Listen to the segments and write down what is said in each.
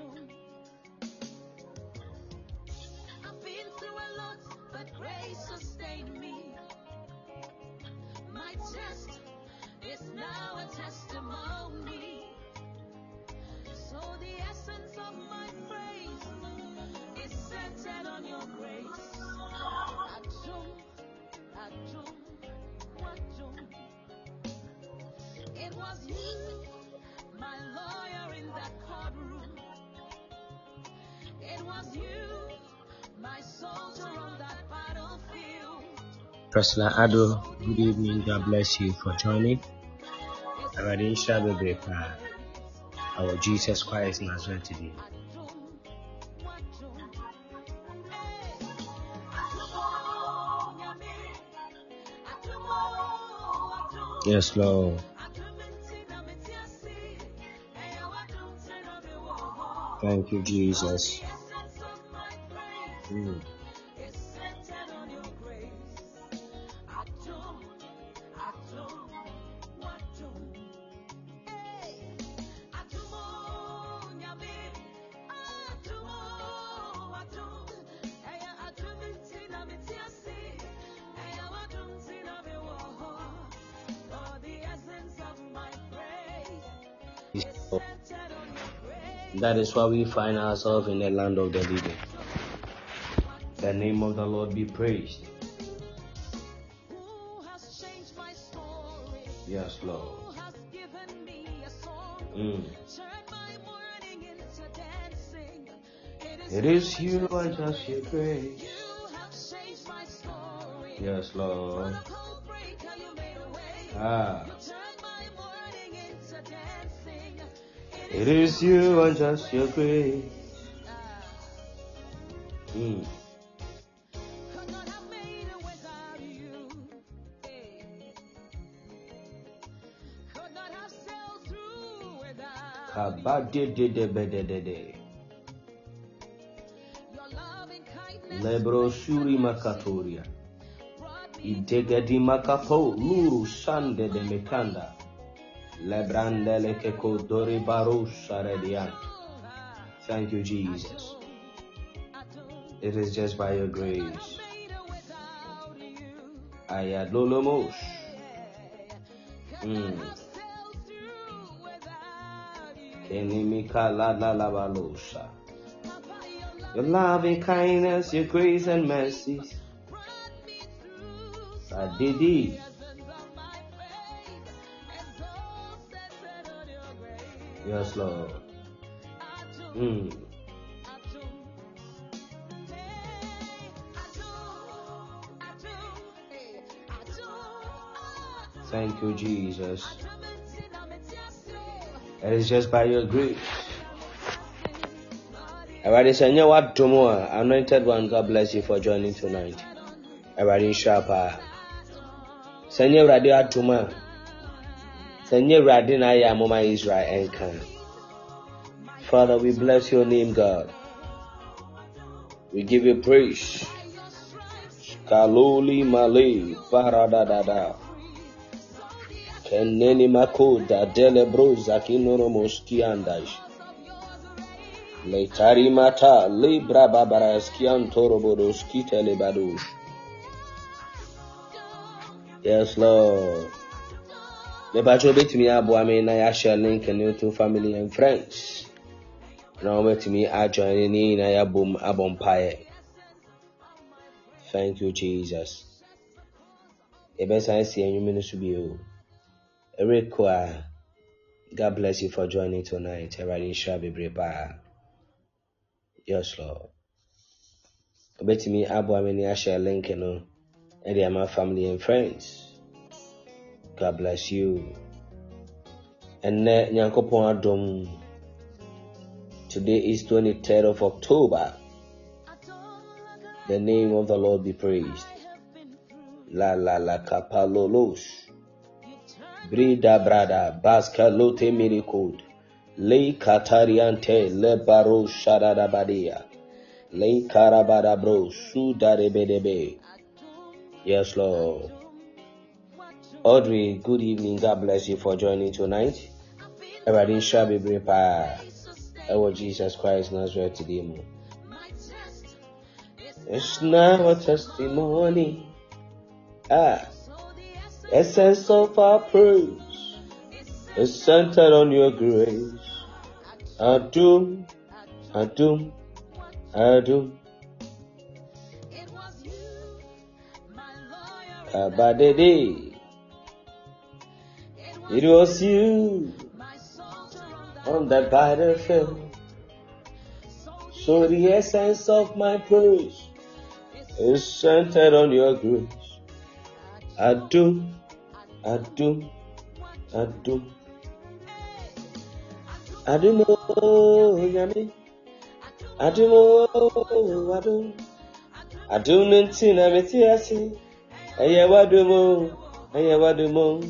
Wadum. President Ado, good evening. God bless you for joining. Bebree paa. Our Jesus Christ Nazareth today. Yes, Lord. Thank you, Jesus. That is why we find ourselves in the land of the living. The name of the Lord be praised. Yes, Lord. Mm. It is you and just your grace. Yes, Lord. Ah. It is you and just your grace. Mm. Lebro makatoria. Idegedi makapo luru sande de mekanda. Thank you, Jesus. It is just by your grace. Ayadolomos. Mm. Your loving kindness, your grace and mercies. Adidi. Yes, Lord. Mm. Thank you, Jesus. It is just by your grace. Awurade sɛ nyɛ w'adom a anointed one God bless you for joining tonight. Paa. Sɛ nyɛ Awurade adom a Father, we bless your name, God. We give you praise. Kaloli male paradadada. Keneni makoda delebro zakinono moskiandash. Letari mata libra babaraskian torobodoski telebadosh. Yes, Lord. Mepacho betumi aboa me na yɛahyɛ link ne to family and friends. Na wɔbɛtumi ajoin ne na yɛabom abɔ mpaeɛ. Thank you, Jesus. Yɛbɛsan si enyim no so bio. Eriko God bless you for joining tonight. Awurade nhyira bebree paa. Yes, Lord. Obetumi aboa me ne ahyɛ link no ɛde ama family and friends. God bless you. Ɛnnɛ Nyankopɔn adom. Today is 23rd of October. The name of the Lord be praised. La la la kapalolos. Brida brada baska lote miricode. Le katariante le baro shadadabadia. Le karabadabro sudarebedebe. Yes, Lord. Audrey, good evening. God bless you for joining tonight. Everybody nhyira bebree paa ɛwɔ Jesus Christ Nazareth mu. It's now a testimony. Ah, essence of our praise is centered on your grace. Adum, adum, adum. Abadede. It was you on that battlefield. So the essence of my praise is centered on your grace. Adum, adum, adum. Adum, oh, yami. Adum, oh, adum. Adum, nti na meti ase. Ẹyẹ wadum, oh, ẹyẹ wadum, oh.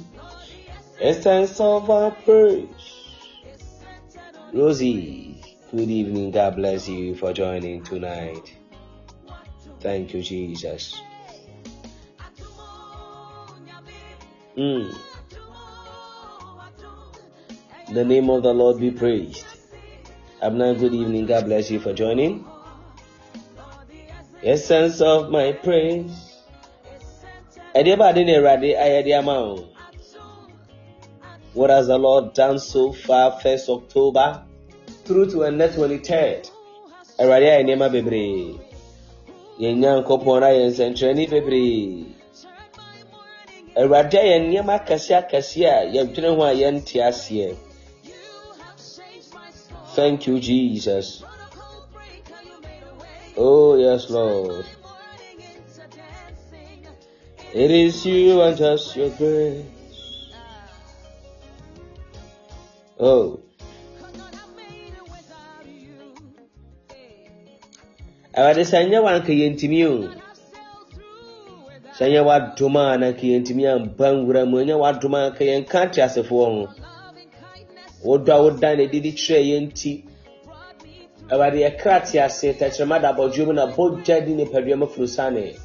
Essence of our praise. Rosie, good evening. God bless you for joining tonight. Thank you, Jesus. Mm. The name of the Lord be praised. Abner, good evening. God bless you for joining. Essence of my praise. Ẹ̀dí bá dín ní ìrọ̀lẹ́ ayẹyẹ àmà o. What has the Lord done so far? First October through to the 23rd. Ìrọ̀lẹ́ ayẹ nneɛma bebree. Yɛn nyankopɔn ayɛ nsɛnkyerɛnne bebree. Awurade ayɛ nneɛma akɛseɛ akɛseɛ a yɛdwene ho a yɛnte aseɛ. Thank you, Jesus. Oh, yes, Lord. It is you and just your grace. Oh, Awurade sɛ nyɛ wa nka yɛntumi o. Sɛ nyɛ w'adom a na nka yɛntumi amba nwura mu. Nyɛ w'adom a nka yɛnka te asefoɔ ho. Wodɔ a woda na de kyerɛ yɛn nti. Awurade yɛkra te ase tɛkyerɛma da abɔdwom mu na bɔgya di nipadua mu furu sane.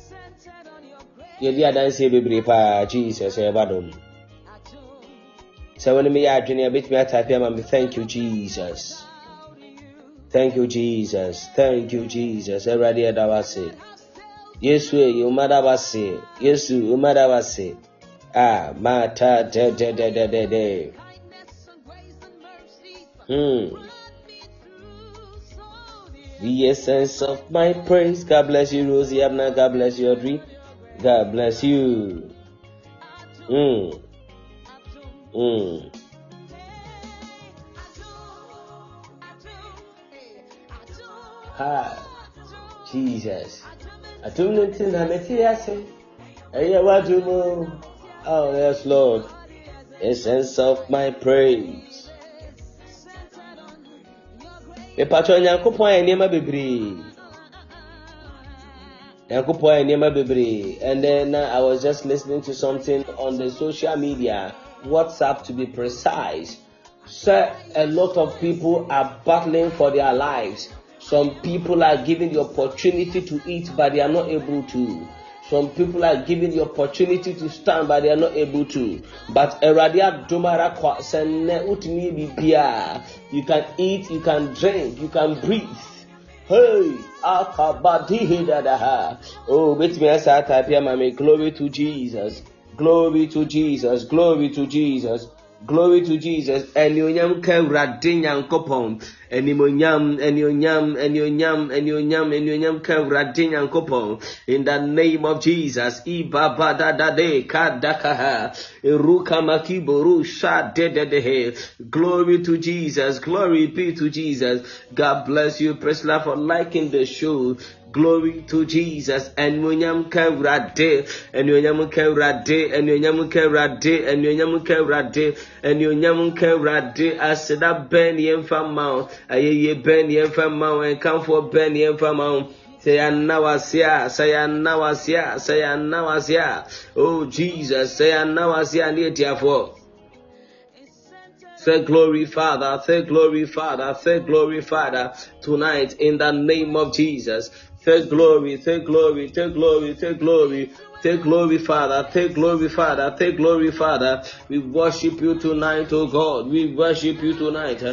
Yɛdi adanseɛ bebree paa Jesus ɛyɛ dom. Sɛ wɔn mi yɛ adwene a betumi ataapi ama mi thank you Jesus. Thank you, Jesus. Thank you, Jesus. Everybody at our say. Yesu, you mother was say. Yesu. Ah, mata de de de de de. Hmm. The essence of my praise. God bless you, Rosie Abner. God bless you, Audrey. God bless you. Hmm. Hmm. Ha, Jesus. Atum nti na ase. Ɛyɛ w'adom o. Oh, yes, Lord. Essence of my praise. Mepatwa Nyankopɔn ayɛ nneɛma bebree. Nyankopɔn ayɛ nneɛma bebree. And then uh, I was just listening to something on the social media, WhatsApp to be precise. So a lot of people are battling for their lives. Some people are given the opportunity to eat, but they are not able to. Some people are given the opportunity to stand, but they are not able to. But Eradia Domara. You can eat, you can drink, you can breathe. Hey, akabadi. Oh, wait me I type here, mommy. Glory to Jesus. Glory to Jesus. Glory to Jesus. Glory to Jesus. Ẹnionyam ka Awurade Nyankopɔn. Ẹnimonyam, ẹnionyam, ẹnionyam, ẹnionyam, ẹnionyam ka Awurade Nyankopɔn. In the name of Jesus. Ibabadadade kadakaha. Eruka makiboru shadededehe. Glory to Jesus. Glory be to Jesus. God bless you, Priscilla, for liking the show. Glory to Jesus. Ẹnuonyam ka Awurade. Ẹnuonyam ka Awurade. Ẹnuonyam ka Awurade. Ẹnuonyam ka Awurade. Ẹnuonyam ka Awurade. Aseda bɛn ni yɛmfa ma wo. Ayɛyie bɛn ni yɛmfa ma wo. Nkamfoɔ bɛn ni yɛmfa ma wo. Sɛ yɛanna wase a, sɛ yɛanna wase a, sɛ yɛanna wase a. Oh Jesus, sɛ yɛanna wase a ne yɛtiafoɔ. Say glory, Father. Say glory, Father. Say glory, Father. Tonight, in the name of Jesus. Say glory, take glory, take glory, take glory. Take glory, Father. Take glory, Father. Take glory, Father. We worship you tonight, oh God. We worship you tonight.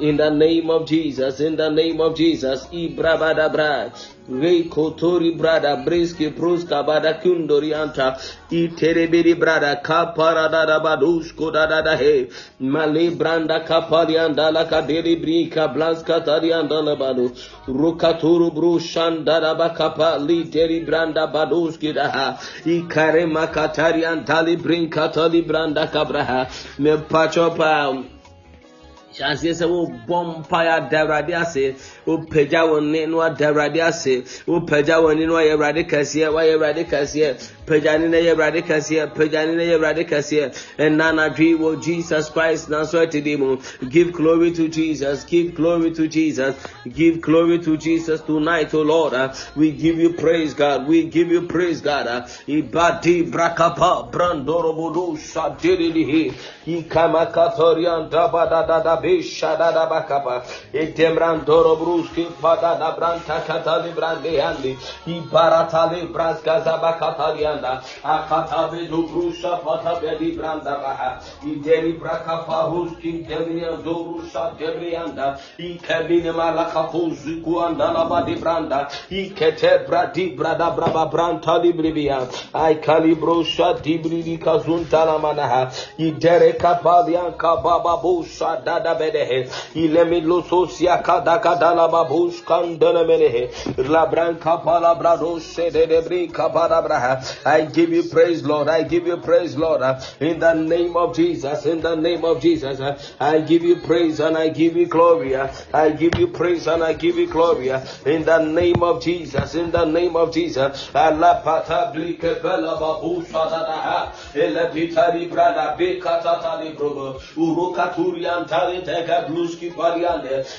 In the name of Jesus. In the name of Jesus. Ibrabadabra. Rei kotori brada briski pruska bada kundori anta iterebiri brada kapara da da he male branda kapari anda la kaderi brika blaska tari anda la badu rukaturu brushan da bakapa literi branda baduski da ha ikare makatari antali brinka tali branda kabraha me pacho pa hyɛnseɛ sɛ wobɔ mpaeɛ ada awurade ase wopagya wo nne no ada awurade ase wopagya wo nne no wayɛ awurade kɛseɛ wayɛ awurade kɛseɛ pagya ne no yɛ awurade kɛseɛ pagya ne no yɛ awurade kɛseɛ ɛna anadwe jesus christ. Nanso atidi mu give glory to jesus. Give glory to jesus. Give glory to jesus tonight o lord. Uh, we give you praise god. We give you praise god. Uh, ibadi brakapa brandorobodo shadirihi. Ikamakatoria dabadadada bishadada bakapa itembrandoro bruski padada branta katali brande andi ibaratali braska zabakatalianda akatabe dubrusha patabeli branda baha ideri brakapa ruski demia dorusha debrianda ikabine malakafuzi kuanda labadi branda ikete bradi brada braba branta libribia ai kalibrosha dibridi kazunta la manaha idere kapalian kababa busha dada I give you praise Lord. I give you praise Lord. In the name of Jesus in the name of Jesus I give you praise and I give you glory. I give you praise and I give you glory. In the name of Jesus in the name of Jesus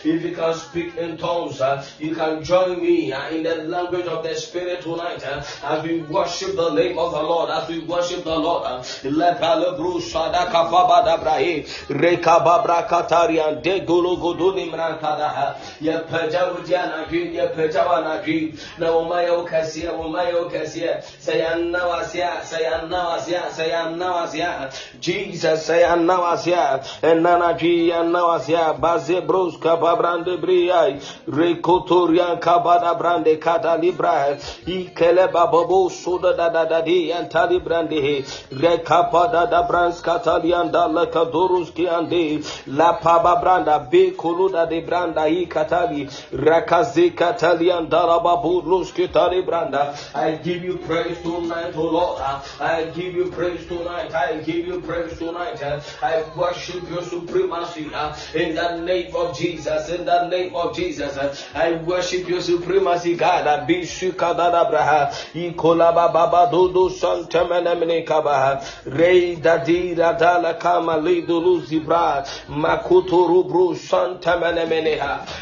if you can speak in tongues uh, you can join me uh, in the language of the spirit tonight uh, as we worship the name of the Lord as we worship the Lord na umaya ukasia umaya ukasia sayanna wasia sayanna wasia sayanna wasia briai brande kada libra ikele babobo soda da da da di antali brande rekapada da brans la paba branda de branda i katali rakaze katalian da la babu lus ki tali branda. I give you praise tonight O Lord. I give you praise tonight. I give you praise tonight. I worship your supremacy in the name of Jesus in the name of Jesus I worship your supremacy God. Bishuka da braha ikolaba baba dodo santamene mene kabaha rei dadi radala kama lido luzibra makuto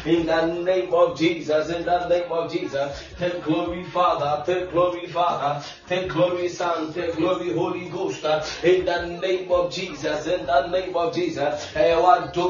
in the name of Jesus in the name of Jesus take glory Father take glory Father take glory Son take glory Holy Ghost. In the name of Jesus in the name of Jesus ewa dum ewa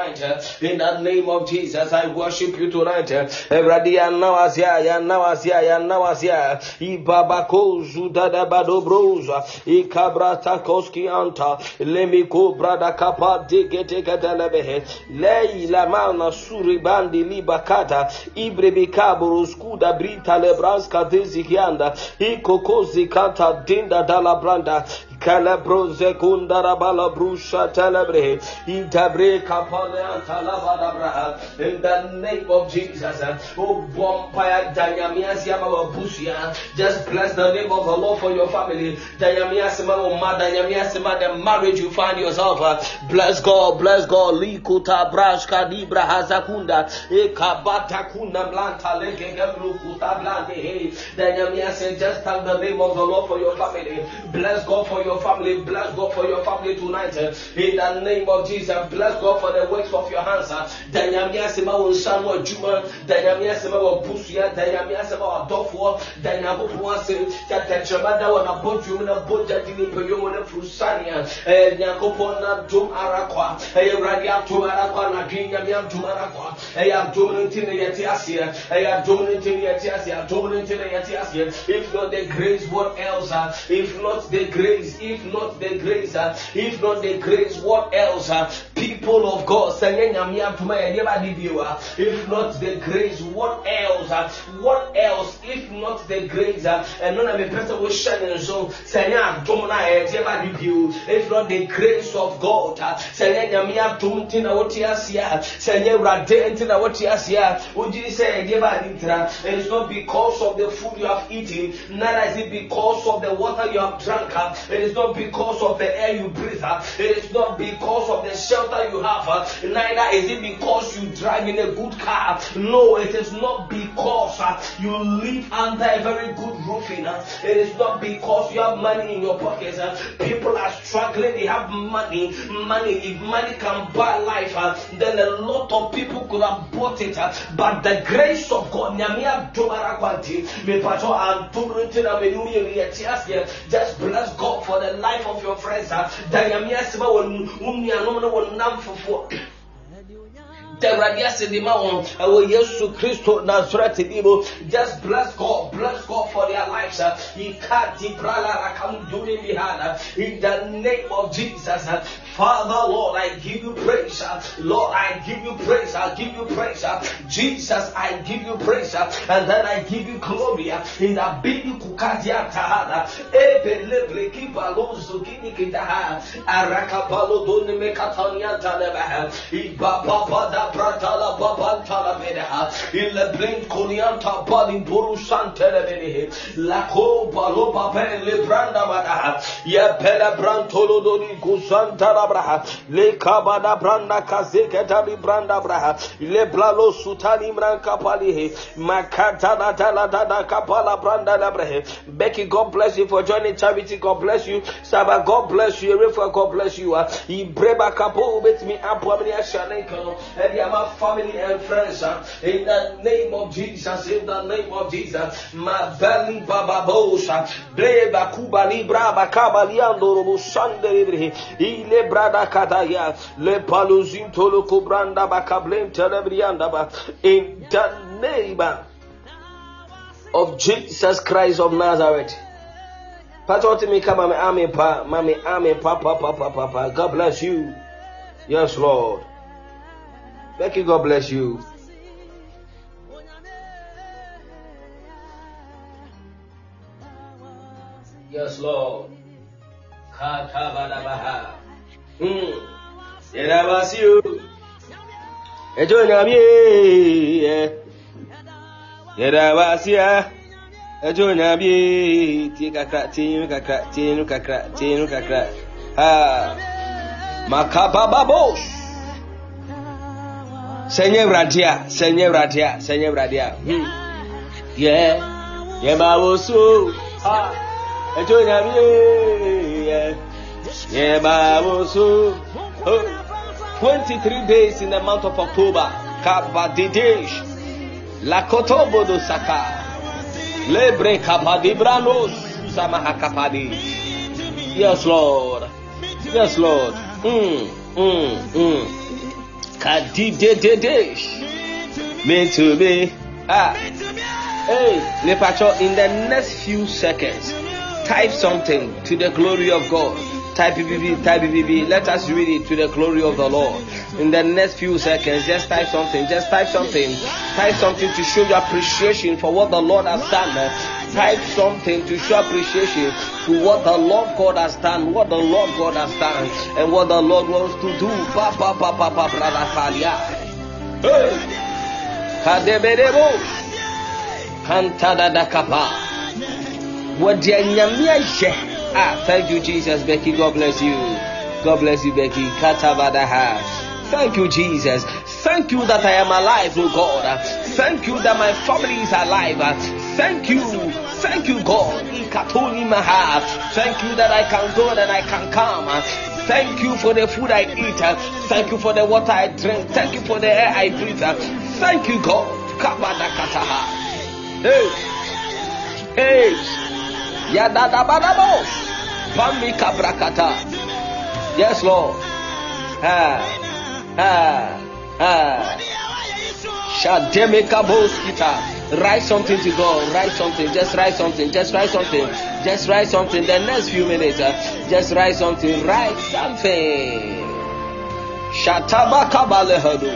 Eh? in the name of Jesus I worship you tonight eh? Evradi yanawazia yanawazia yanawazia ibabako zudada bado broza. Ikabrata koski anta. Lemiko brada kapa digete kadelebehe leila mana suri bandi libakata ibrebika boroskuda brita lebranska dezikianda ikokozi kata dinda dala branda Calabroze kundara brusha telebre. Itabre kapale antalabadabraha. In the name of Jesus. Oh, Bompire Dayamias Yama Busia. Just bless the name of the Lord for your family. Dayamiasima, oh, Madayamiasima, the marriage you find yourself. uh, Bless God, bless God. Likuta brashka libra hazakunda. Ekabata kuna mlanta leke gebru kuta blande. Hey, Dayamias, just thank the name of the Lord for your family. Bless God for your family. Bless God for your family tonight. In the name of Jesus. Bless God for the works of your hands. na na Nyankopɔn na. If not the grace, what else? If not the grace, if not the grace, ah? if not the grace, what else? People of God. If not the grace, what else? ah? What else? If not the grace, ah? ɛno na mepɛ sɛ wohyɛ ne nso sɛnyɛ adom no a yɛde ba di bio. If not the grace of God, sɛnyɛ Nyame atom nti na wote ase a, sɛnyɛ Awurade nti na wote ase a, wogye sɛ yɛde ba di tra. It is not because of the food you have eaten, neither is it because of the water you have drunk. ah. It is not because of the air you breathe. It is not because of the shelter you have. ah. Neither is it because you drive in a good car. No, it is not because ah, you live under a very good roofing. ah. It is not because you have money in your pockets. People are struggling. They have money. Money. If money can buy life, then a lot of people could have bought it. But the grace of God, just bless God for the life of your friends. Namfofoɔ. Da Awurade ase de ma wɔn ɛwɔ Yesu Kristo Nazareth bi mu. Just bless God, bless God for their lives. Ikati brala rakanduri bihana. In the name of Jesus. Father, Lord, I give you praise. Lord, I give you praise. I give you praise. Jesus, I give you praise. And then I give you glory. In the baby kukadia tahana. Ebe lebre kibalo zugini kidaha. Araka balo doni mekatania taleba. Iba baba da bratala baba talabeha. Ile blink kunianta bali buru santelebehe. Lako balo babe le branda bada. Ye pele brantolo doni kusanta braha. Le kabada branda kazeke tabi branda braha. Le blalo sutani mranka palihe. Makata na tala dada kapala branda labrehe. Becky, God bless you for joining charity. God bless you. Saba, God bless you. Erefa, God bless you. Ah, Ibreba kapo ubet me up. Wamini ashanenko. And my family and friends. ah, In the name of Jesus. In the name of Jesus. Ma belly baba bosha. Breba kuba libra bakaba liando robo shande. Ile brada kataya. Le paluzin tolo kubranda bakablem telebrianda ba. In the name of Jesus Christ of Nazareth. Pastor Timmy come mami amen pa mami amen pa pa pa pa pa pa. God bless you. Yes, Lord. Becky, God bless you. Yes, Lord. Katabadabaha. Hmm. Yedabasiu. Ejo nyami. Yedabasia. Ejo nyami. Ti kakra, ti kakra, ti kakra, ti kakra. Ha. Makabababos. Senye vradia, senye vradia, senye vradia. Hmm. Yeah. Yebawosu. Ha. Ejo nyami. Yeah. Yebawosu. Oh. 23 days in the month of October. Kabadidesh. Lakotobo do Saka. Lebre kapadibranos. Samaha kapadi. Yes, Lord. Yes, Lord. Mm, mm, mm. Kadidededesh. Me to me. Ah. Hey, Lepacho, in the next few seconds, type something to the glory of God. Type BBB, type BBB. Let us read it to the glory of the Lord. In the next few seconds, just type something. Just type something. Type something to show your appreciation for what the Lord has done. Type something to show appreciation to what the Lord God has done, what the Lord God has done, and what the Lord wants to do. Pa pa pa pa pa. Hey. Wɔde anyame ayɛ. Ah, thank you, Jesus. Becky, God bless you. God bless you, Becky. Katabadaha. Thank you, Jesus. Thank you that I am alive, oh God. Thank you that my family is alive. Thank you. Thank you, God. Ikatoni maha. Thank you that I can go and I can come. Thank you for the food I eat. Thank you for the water I drink. Thank you for the air I breathe. Thank you, God. Hey. Hey. Yadadabadabos. Pami kabrakata. Yes, Lord. Ha. Ha. Ha. Shademeka boskita. Write something to God. Write something. Just write something. Just write something. Just write something. The next few minutes, uh, just write something. Write something. Shatabaka balehadu.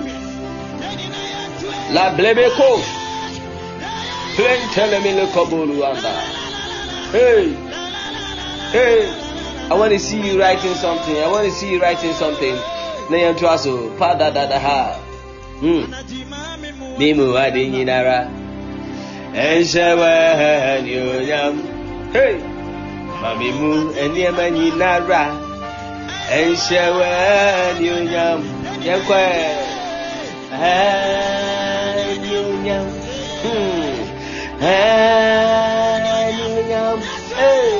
La blebeko. Plain telemile kobolu anda. Hey, hey, I want to see you writing something. I want to see you writing something. Na yan to aso, pa da da da ha. Hmm. Mimu adi nyinara. Enshewe ni onyam. Hey. Mami mu eniema nyinara. Enshewe ni onyam. Yenkwe. Eh, ni onyam. Hmm. Hallelujah. Hey,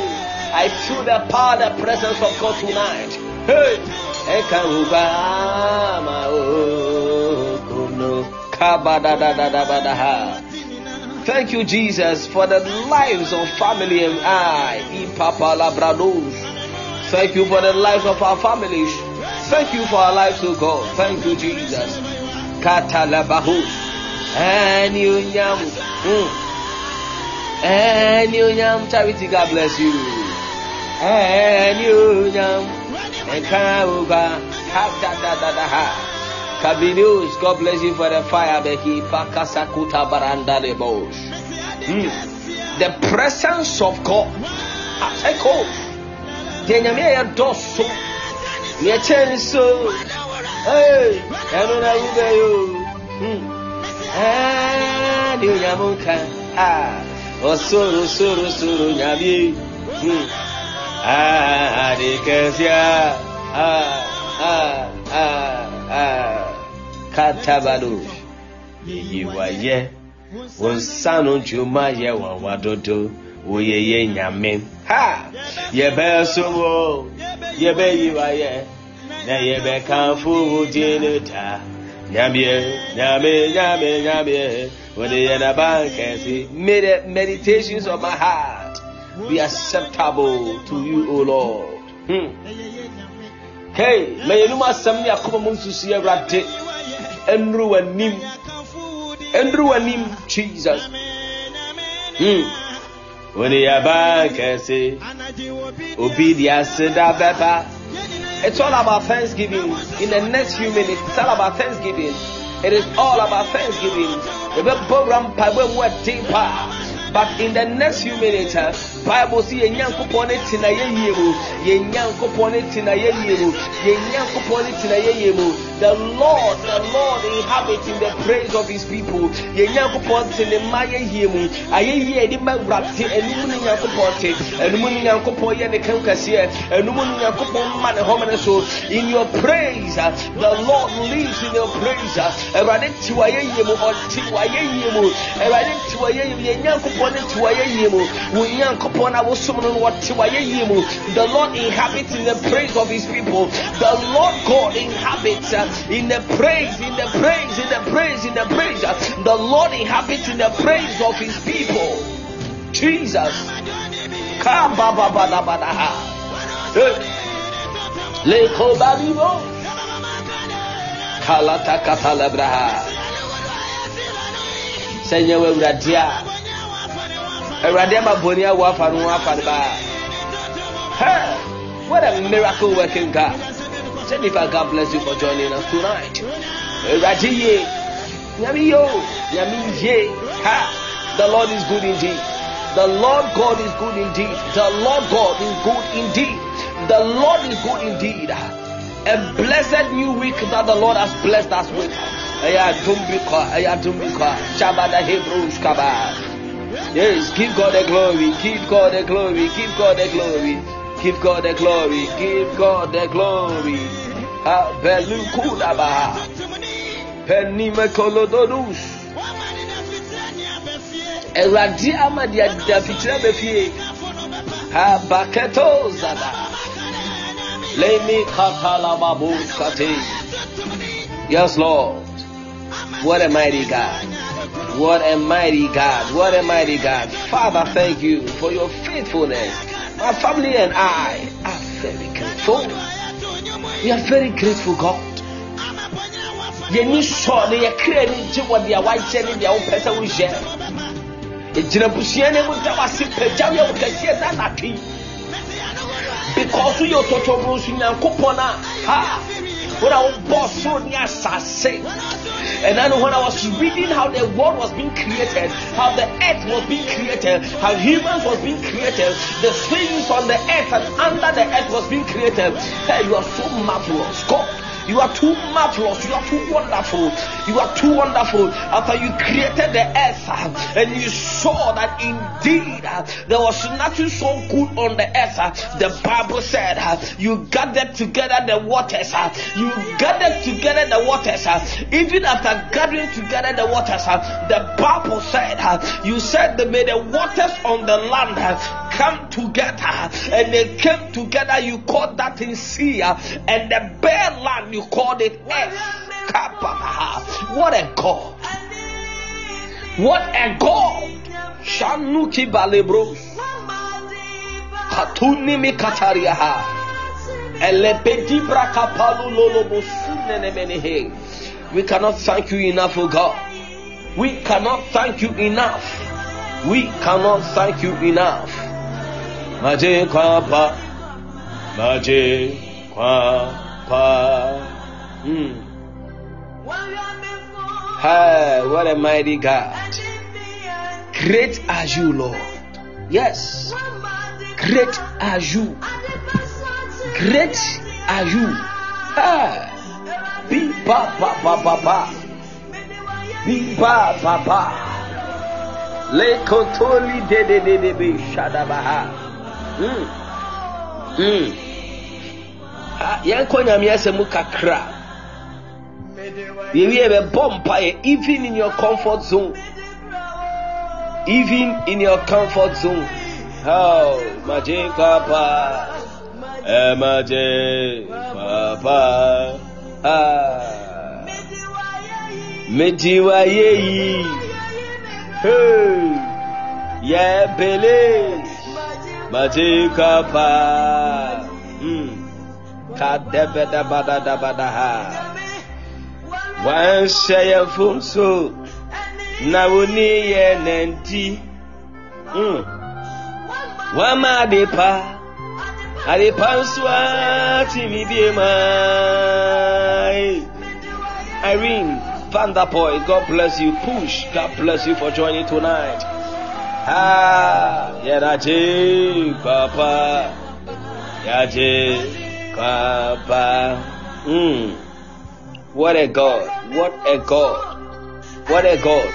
I feel the power, the presence of God tonight. Hey. Thank you, Jesus, for the lives of family and I. Thank you for the lives of our families. Thank you for our lives, oh God. Thank you, Jesus. And you, Nyam. Mm. And you yam charity, God bless you. And you yam and Kauga ha da da da da ha. Kabinius, God bless you for the fire, Becky. Pakasakuta baranda de bosh. The presence of God. Echo. Denyame ya doso. Ye chenso. Hey, eno na ube yo. And you yamunka. Ah. Osoro soro soro nyabie. Hmm. Ah, adikesia. Ah, ah, ah, ah. Katabado. Yeyi waye. Wonsano juma ye wan wadodo. Oyeye nyame. Ha! Yebe sowo. Yebe yiwaye. Na yebe kanfu udine ta. Nyamie, nyame, nyame, nyame. When a bank and see, may the meditations of my heart be acceptable to you, O Lord. Hmm. Hey, may you know my son, ya come among to see a rat, Andrew and Nim, Andrew and Nim, Jesus. Hmm. When they are back and say, obedience, da beba. It's all about Thanksgiving. In the next few minutes, it's all about Thanksgiving. It is all about Thanksgiving. But in the next few minutes, Bible see ye nyankopɔn ne tena ye yie mu. Ye nyankopɔn ne tena ye yie mu. Ye nyankopɔn ne tena ye yie mu. The Lord, the Lord inhabits in the praise of his people. Ye nyankopɔn te ne ma ye yie mu. Aye yie de ma wurate enum ne nyankopɔn te. Enum ne nyankopɔn ye ne kan kɛseɛ. Enum ne nyankopɔn ma ne hɔm ne so. In your praise, uh, the Lord lives in your praise. uh, Awurade te wa ye yie mu. Ɔte wa ye yie mu. Awurade te wa ye yie mu. Ye nyankopɔn ne te wa ye yie mu. Wo nyankopɔn The Lord inhabits in the praise of his people. The Lord God inhabits uh, in the praise, in the praise, in the praise, in the praise. The Lord inhabits in the praise of his people. Jesus. Kalata katalabraha. Sɛnyɛ wɔ awurade awurade ama bɔne awɔ afa no afa no baa! What a miracle working God. Jennifer, God bless you for joining us tonight. Rajiye, Nyami yo, Nyami ye. Ha, the Lord is good indeed. The Lord God is good indeed. The Lord God is good indeed. The Lord is good indeed. A blessed new week that the Lord has blessed us with. Aya dumbika, aya dumbika, Shabada Hebrews kaba. Yes, give God the glory, give God the glory, give God the glory, give God the glory, give God the glory. Habelukudabaha. Penimekolododus. Awurade ama deɛ dafikyerɛ bɛ fie ha baketo zada lemi katalababo kate yes lord what a mighty god what a mighty god what a mighty god. Father thank you for your faithfulness. My family and i are very grateful. We are very grateful god. Yɛni sɔ ne yɛkra ni gye wɔ deɛ wagyɛ ne deɛ wopɛ sɛ wohyɛ egyina busua ne mu da wase pagya yɛ wo kɛseɛ da natwe because woyɛ ɔtɔtɔboro so nyankopɔn a ha when I was soro ne asase and then when I was reading how the world was being created, how the earth was being created, how humans was being created, the things on the earth and under the earth was being created. Hey, you are so marvelous, God. You are too marvelous. You are too wonderful. You are too wonderful. After you created the earth uh, and you saw that indeed uh, there was nothing so good on the earth, uh, the Bible said you gathered together the waters. You gathered together the waters. Even after gathering together the waters, the Bible said you said may the waters on the land come together and they came together. You called that in sea and the bare land you called it earth. What a God! What a God! Shanuki balebros. Katuni mi katariaha. Elepedi brakapalu lolobo sunenemenehe. We cannot thank you enough, oh God. We cannot thank you enough. We cannot thank you enough. Maje kwapa. Maje kwapa. Mm. Hey, what a mighty God. Great are you, Lord. Yes. Great are you. Great are you. Hey. Be ba ba ba ba ba. Be ba ba ba. Le kotoli de de de de be shadabaha. Mm. Mm. Ah, yankɔ nyame asɛm mu kakra. Yɛwie bɛbɔ mpaeɛ even in your comfort zone. Even in your comfort zone. Oh maje papa. Eh maje papa. Ah. Mediwa yeyi hey. Yeah bele maje papa hmm. Kadabadabadabadaha wanhyɛ yɛn fom so na woni yɛ nanti mm. wama ade pa ade pa nso atimi bie ma irene vanderpoy god bless you. Push. God bless you for joining tonight ah yɛdaje papa yaje papa mm. What a God. What a God. What a God.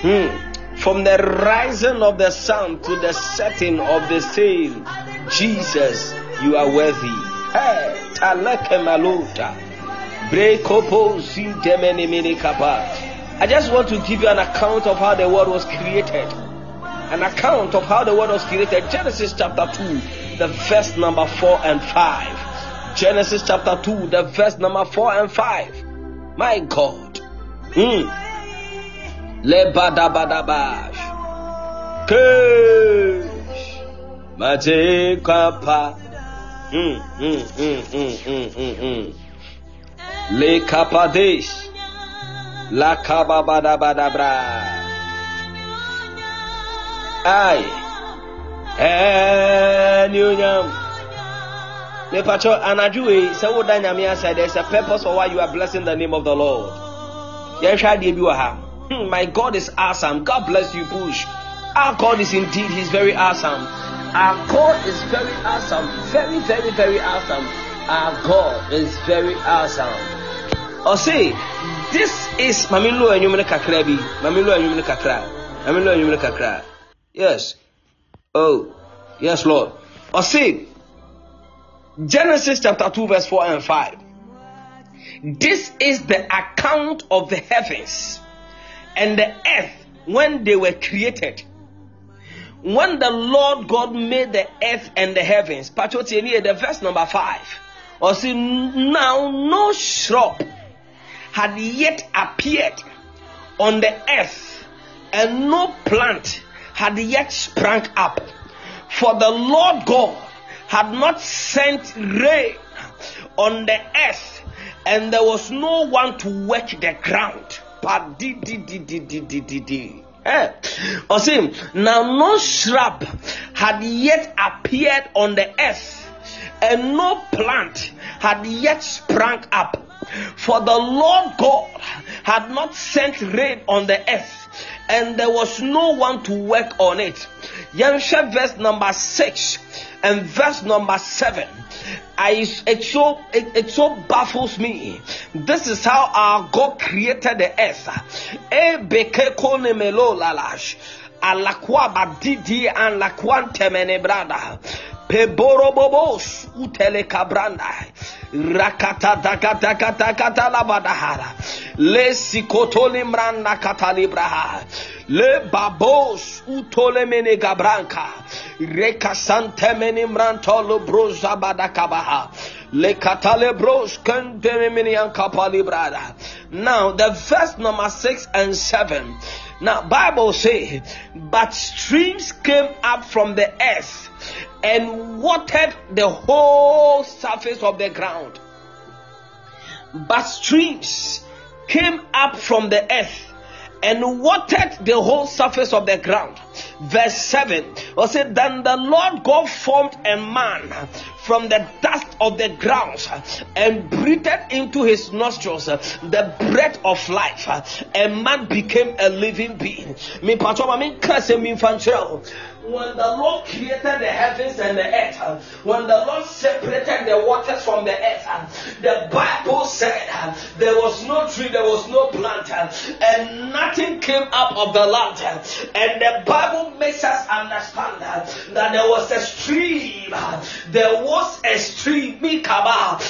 Hmm. From the rising of the sun to the setting of the same, Jesus, you are worthy. Hey, taleke malota. Brekopo zintemene mene kapa. I just want to give you an account of how the world was created. An account of how the world was created. Genesis chapter 2, the verse number 4 and 5. Genesis chapter 2, the verse number 4 and 5. My God. Mm. Lebadabadabash. Kush. Mate kapa. Mm, mm, mm, mm, mm, mm, mm. Le kapadesh. La kababadabadabra. Ay. Enyunyam. mepacho anadwo yi sɛ woda nyame asɛ there's a purpose for why you are blessing the name of the lord. Yɛnhwɛ adeɛ bi wɔ ha. Hmm, my god is awesome. God bless you push our god is indeed he's very awesome. Our god is very awesome. Very very very awesome. Our god is very awesome. Ɔse this is mame lo anwum no kakra bi. Mame lo anwum no kakra. Mame lo anwum no kakra yes oh yes lord ɔse Genesis chapter 2, verse 4 and 5. This is the account of the heavens and the earth when they were created. When the Lord God made the earth and the heavens, the verse number 5. Or see, now no shrub had yet appeared on the earth, and no plant had yet sprung up. For the Lord God had not sent rain on the earth, and there was no one to work the ground. But did, did. Eh? Oh, now no shrub had yet appeared on the earth, and no plant had yet sprung up. For the Lord God had not sent rain on the earth, and there was no one to work on it. Yamsha verse number six and verse number seven. I it so it, it so baffles me. This is how our God created the earth. Eh, Alakwa badidi and lakwante brada. Peborobobos utele kabranda. Rakata takata kata kata labadahara. Le sikotoli mranda katalibraha. Le babos utole mene gabranka. Rekasante mene mrantolo broza badakabaha. Le katale bros kente mene ankapali brada. Now the verse number six and seven. Now Bible say, but streams came up from the earth and watered the whole surface of the ground. But streams came up from the earth and watered the whole surface of the ground. Verse 7 was said, Then the Lord God formed a man from the dust of the ground and breathed into his nostrils the breath of life. And man became a living being. When the Lord created the heavens and the earth, when the Lord separated the waters from the earth, the Bible said there was no tree, there was no plant, and nothing came up of the land. And the Bible makes us understand that there was a stream, there was a stream.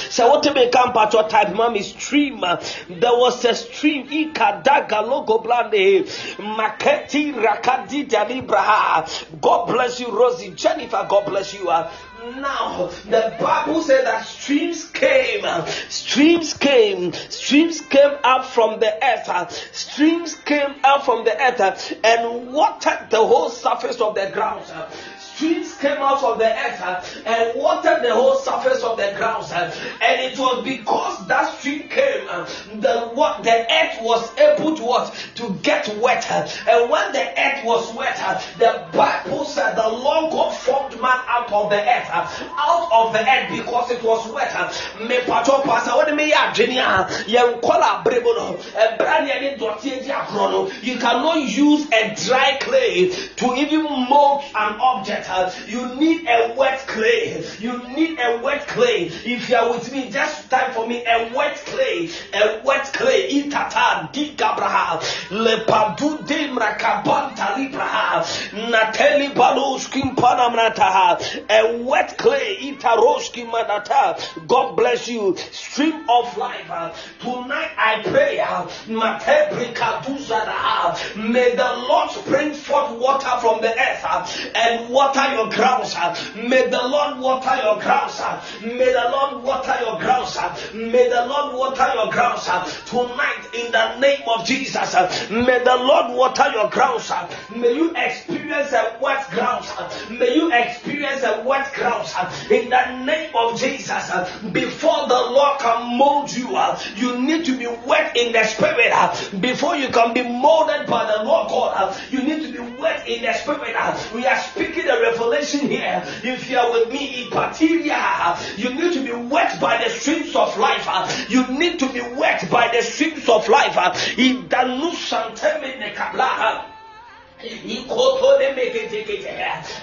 So what to become part of type mommy stream? There was a stream. Ikadaga logo blande. Maketi rakadi dalibraha. God bless you, Rosie. Jennifer, God bless you. Uh, now, the Bible said that streams came, streams came, streams came up from the earth, uh, streams came up from the earth uh, and watered the whole surface of the ground streams came out of the earth uh, and watered the whole surface of the ground. Uh, and it was because that stream came, uh, the what the earth was able to what to get wetter. And when the earth was wetter, the Bible said the Lord God formed man out of the earth, out of the earth because it was wetter. Me pato pasa me ya genia yen kola. You cannot use a dry clay to even mold an object you need a wet clay. You need a wet clay. If you are with me, just time for me a wet clay. A wet clay. Itata dikabraha. Lepadu demrakabanta libraha. Nateli balushkim panamrataha. A wet clay. Itaroshki manata. God bless you. Stream of life. Tonight I pray. Uh, May the Lord bring forth water from the earth uh, and water water your grounds. May the Lord water your grounds. May the Lord water your grounds. May the Lord water your grounds. Uh, tonight in the name of Jesus. Uh, may the Lord water your grounds. Uh, may you experience a wet grounds. May you experience a wet grounds in the name of Jesus. Before the Lord can mold you, you need to be wet in the spirit. Before you can be molded by the Lord God, you need to be wet in the spirit. We are speaking a revelation here. If you are with me, in Ipatiria, you need to be wet by the streams of life. Uh, you need to be wet by the streams of life. Santeme ne kabla.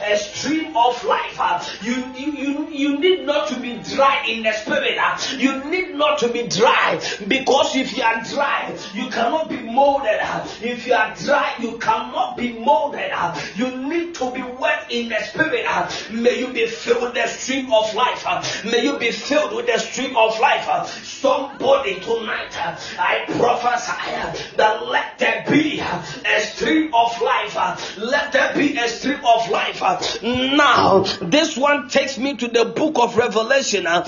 A stream of life. You, you, you, you need not to be dry in the spirit. You need not to be dry because if you are dry, you cannot be molded. If you are dry, you cannot be molded. You need to be wet in the spirit. May you be filled with the stream of life. May you be filled with the stream of life. Somebody tonight, I prophesy that let there be a stream of life life. Uh, let there be a stream of life. Uh, now, this one takes me to the book of Revelation. Uh,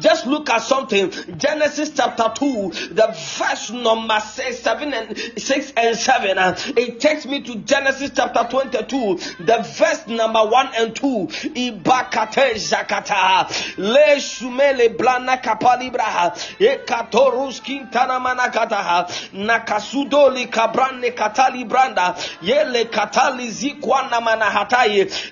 Just look at something. Genesis chapter 2, the verse number 6, 7 and 6 and 7. It takes me to Genesis chapter 22, the verse number 1 and 2. Ibakate zakata. Le shumele blana kapalibraha. Ekatorus kintana manakataha. Nakasudoli kabran ne katali branda yele katali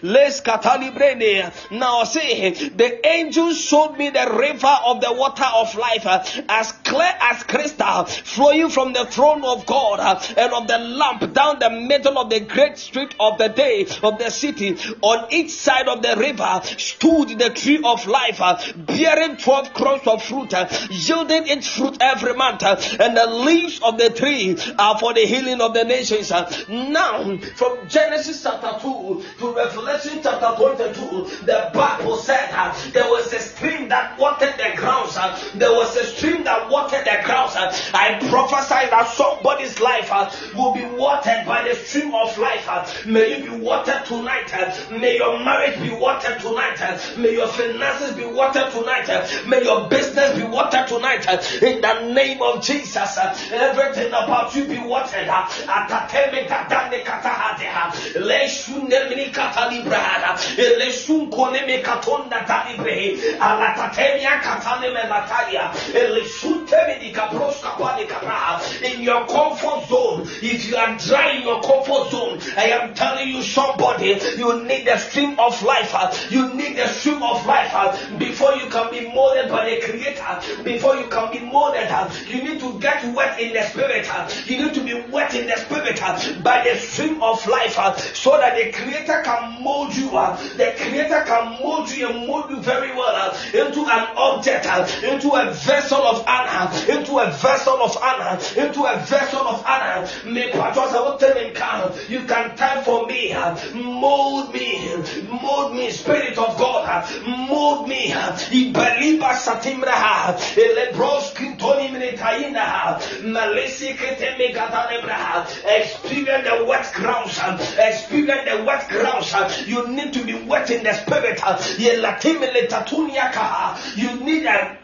les katali brene. Now see the angel showed me the river of the water of life as clear as crystal flowing from the throne of God and of the Lamb down the middle of the great street of the day of the city. On each side of the river stood the tree of life bearing 12 crowns of fruit yielding its fruit every month and the leaves of the tree are for the healing of the nations. Now, from Genesis chapter 2 to Revelation chapter 22, the Bible said uh, there was a stream that watered the grounds. Uh, there was a stream that watered the grounds. Uh, I prophesy that somebody's life uh, will be watered by the stream of life. Uh, may you be watered tonight. Uh, may your marriage be watered tonight. Uh, may your finances be watered tonight. Uh, may your business be watered tonight. Uh, in the name of Jesus, uh, everything about you be watered. In your comfort zone if you are dry in your comfort zone I am telling you somebody you need the stream of life. You need the stream of life. Before you can be molded by the creator before you can be molded you need to get wet in the spirit. You need to be wet in the spirit uh, by the stream of life uh, so that the creator can mold you up, the creator can mold you and mold you very well into an object into a vessel of honor into a vessel of honor into a vessel of honor. You can type for me mold me mold me spirit of God mold me ibaliba satimraha elebros kintoni minetaina malesi keteme gatanebraha experience the wet grounds. Experience the wet grounds. You need to be wet in the spirit. You need a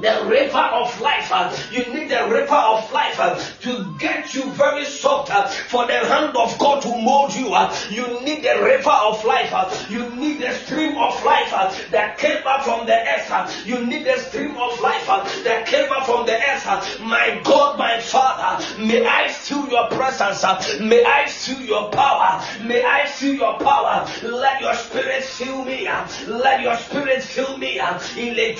the river of life. uh, You need the river of life uh, to get you very soft uh, for the hand of God to mold you. Uh, you need the river of life. Uh, you need the stream of life uh, that came up from the earth. You need the stream of life that came up from the earth. My God, my Father, may I feel your presence. May I feel your power. May I feel your power. Let your spirit fill me. Let your spirit fill me. In the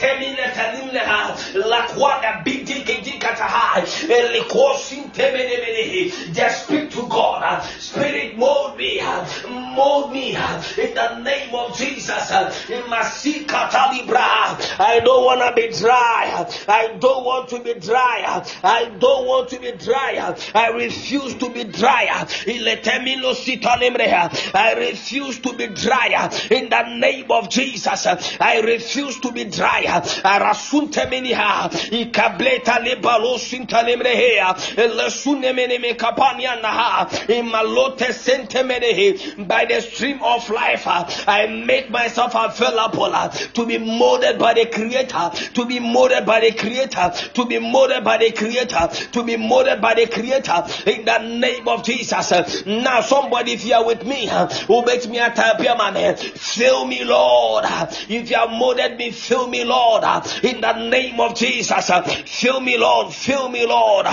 just speak to God. Spirit mold me. Mold me. In the name of Jesus. I don't want to be dry. I don't want to be dry. I don't want to be dry. I refuse to be dry. I refuse to be dry. In the name of Jesus. I refuse to be dry. Arasunte miniha ikableta Ebresunemeneme kapanyanaha. Imalote sentemenehe. By the stream of life, I make myself available to be molded by the Creator, to be molded by the Creator, to be molded by the Creator, to be molded by the Creator. In the name of Jesus. Now, somebody, if you are with me, who makes me a type man, fill me, Lord. If you have molded me, fill me, Lord. In the name of Jesus, fill me, Lord. Fill me, Lord.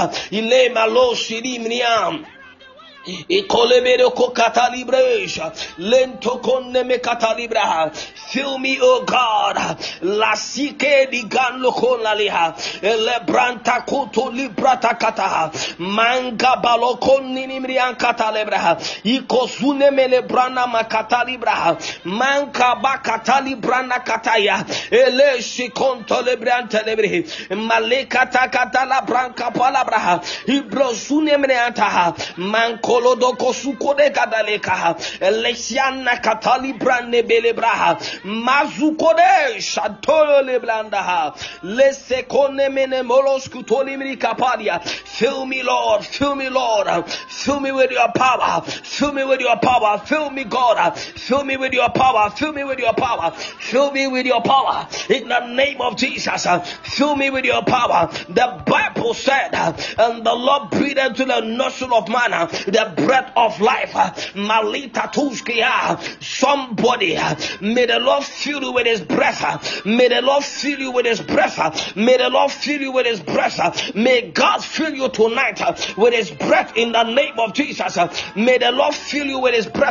Fill me, O God. Lasike di ganloko laliha. Lebranta kuto librata kataha. Manga baloko ninimrian katalebraha. Ikosune melebrana makatalibraha. Manka bakatalibrana kataya. Ele shikonto lebran telebrehi. Malekata katala branka palabraha. Ibrosune mreantaha. Manko kolodoko sukode kadaleka elesiana katali brande belebraha mazukode shatolo leblanda lesekone mene molos kutoli kapadia fill me lord. Fill me lord. Fill me with your power. Fill me with your power. Fill me god. Fill me with your power. Fill me with your power. Fill me with your power. In the name of jesus fill me with your power. The bible said and the lord breathed into the nostril of man the breath of life. Malita Tuskia. Somebody, may the Lord fill you with his breath. May the Lord fill you with his breath. May the Lord fill you with his breath. May God fill you tonight with his breath in the name of Jesus. May the Lord fill you with his breath.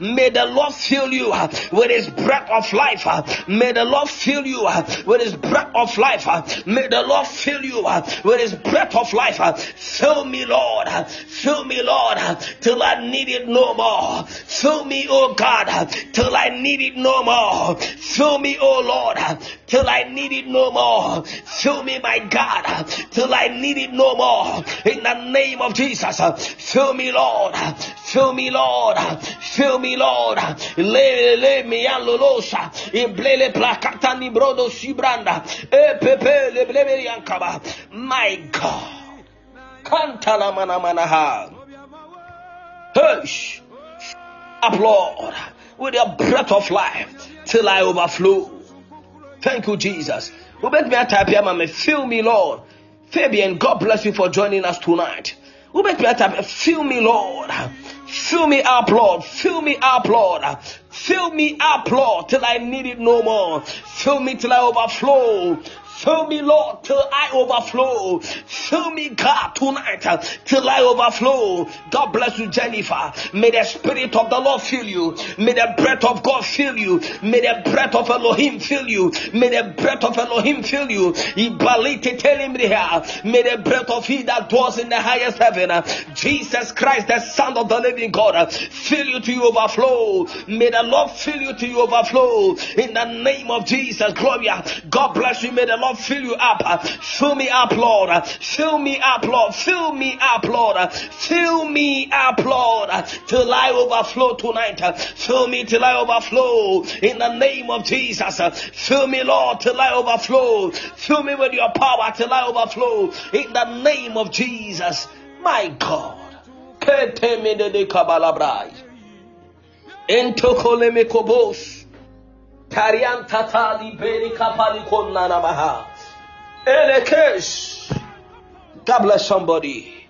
May the Lord fill you with his breath of life. May the Lord fill you with his breath of life. May the Lord fill you with his breath of life. Fill me, Lord. Fill me, Lord, till I need it no more. Fill me, oh God, till I need it no more. Fill me, oh Lord, till I need it no more. Fill me, my God, till I need it no more. In the name of Jesus, fill me, Lord. Fill me, Lord. Fill me, Lord. Le le mi alolosa. Iblele placata ni brodo sibranda. E pepe le. My God. Kantala mana manaha. Hush. Up, Lord, with your breath of life till I overflow. Thank you, Jesus. Who bet me type here, man? Fill me, Lord. Fabian, God bless you for joining us tonight. Who bet me a type? Fill me, Lord. Fill me up, Lord. Fill me up, Lord. Fill me up, Lord, till I need it no more. Fill me till I overflow. Fill me, Lord, till I overflow. Fill me, God, tonight till I overflow. God bless you, Jennifer. May the Spirit of the Lord fill you. May the breath of God fill you. May the breath of Elohim fill you. May the breath of Elohim fill you. May the breath of He that dwells in the highest heaven, Jesus Christ, the Son of the living God, fill you to your overflow. May the Lord fill you to your overflow. In the name of Jesus, Gloria. God bless you. May the Lord fill you up. Fill me up, Lord. Fill me up, Lord. Fill me up, Lord. Fill me up, Lord, till I overflow tonight. Fill me till I overflow. In the name of Jesus. Fill me, Lord, till I overflow. Fill me with your power till I overflow. In the name of Jesus. My God. Kete me Tarian tatali beri kapali konnana maha. Elekesh. God bless somebody.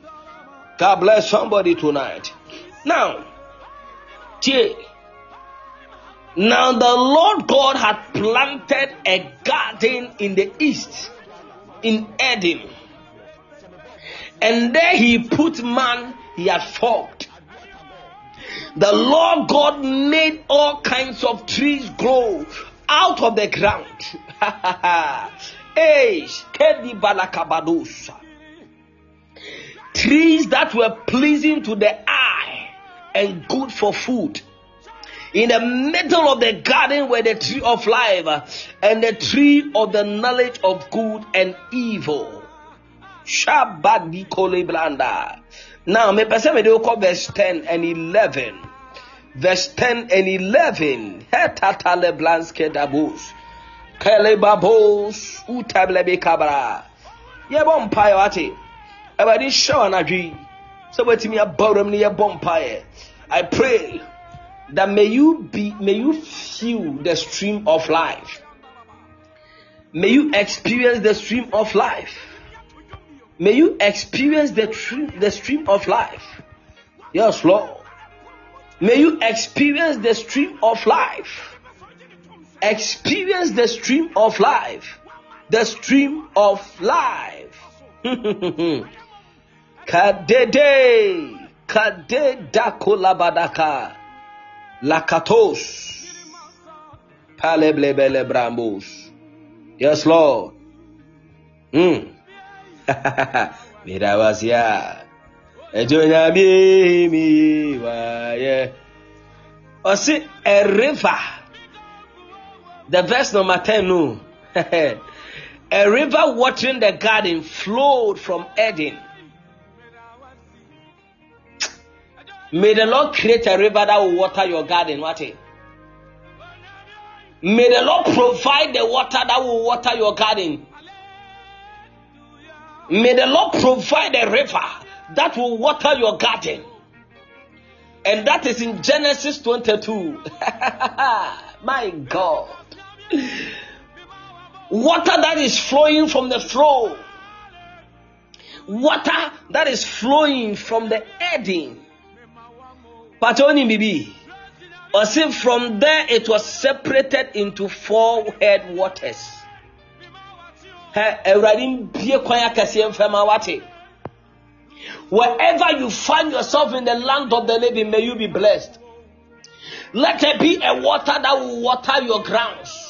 God bless somebody tonight. Now, J. Now the Lord God had planted a garden in the east, in Eden. And there he put man he had formed. The Lord God made all kinds of trees grow out of the ground. Trees that were pleasing to the eye and good for food. In the middle of the garden were the tree of life and the tree of the knowledge of good and evil. Shabbat. Now, me pese me de ko verse 10 and 11. Verse 10 and 11. Hetatale blanske dabus. Kelebabos utablebe kabra. yɛbɔ mpaeɛ wate awurade hyɛ wo anadwo yi sɛ woatumi aba wuram no yɛbɔ mpaeɛ i pray that may you be may you feel the stream of life may you experience the stream of life may you experience the, the stream of life. Yes lord. May you experience the stream of life. Experience the stream of life. The stream of life. Kadede kadedakolabadaka lakatos. Paleblebele brambos yes lord. Mm. mirawasia. Ejonyami mi waye. Ɔsi a river the verse number 10 no a river watering the garden flowed from eden. May the lord create a river that will water your garden. What may the lord provide the water that will water your garden may the lord provide a river that will water your garden. And that is in genesis 22 my god. Water that is flowing from the throne. Water that is flowing from the eden patoni bibi ɔsi from there it was separated into four head waters kwan akɛseɛ wate. Wherever you find yourself in the land of the living may you be blessed. Let there be a water that will water your grounds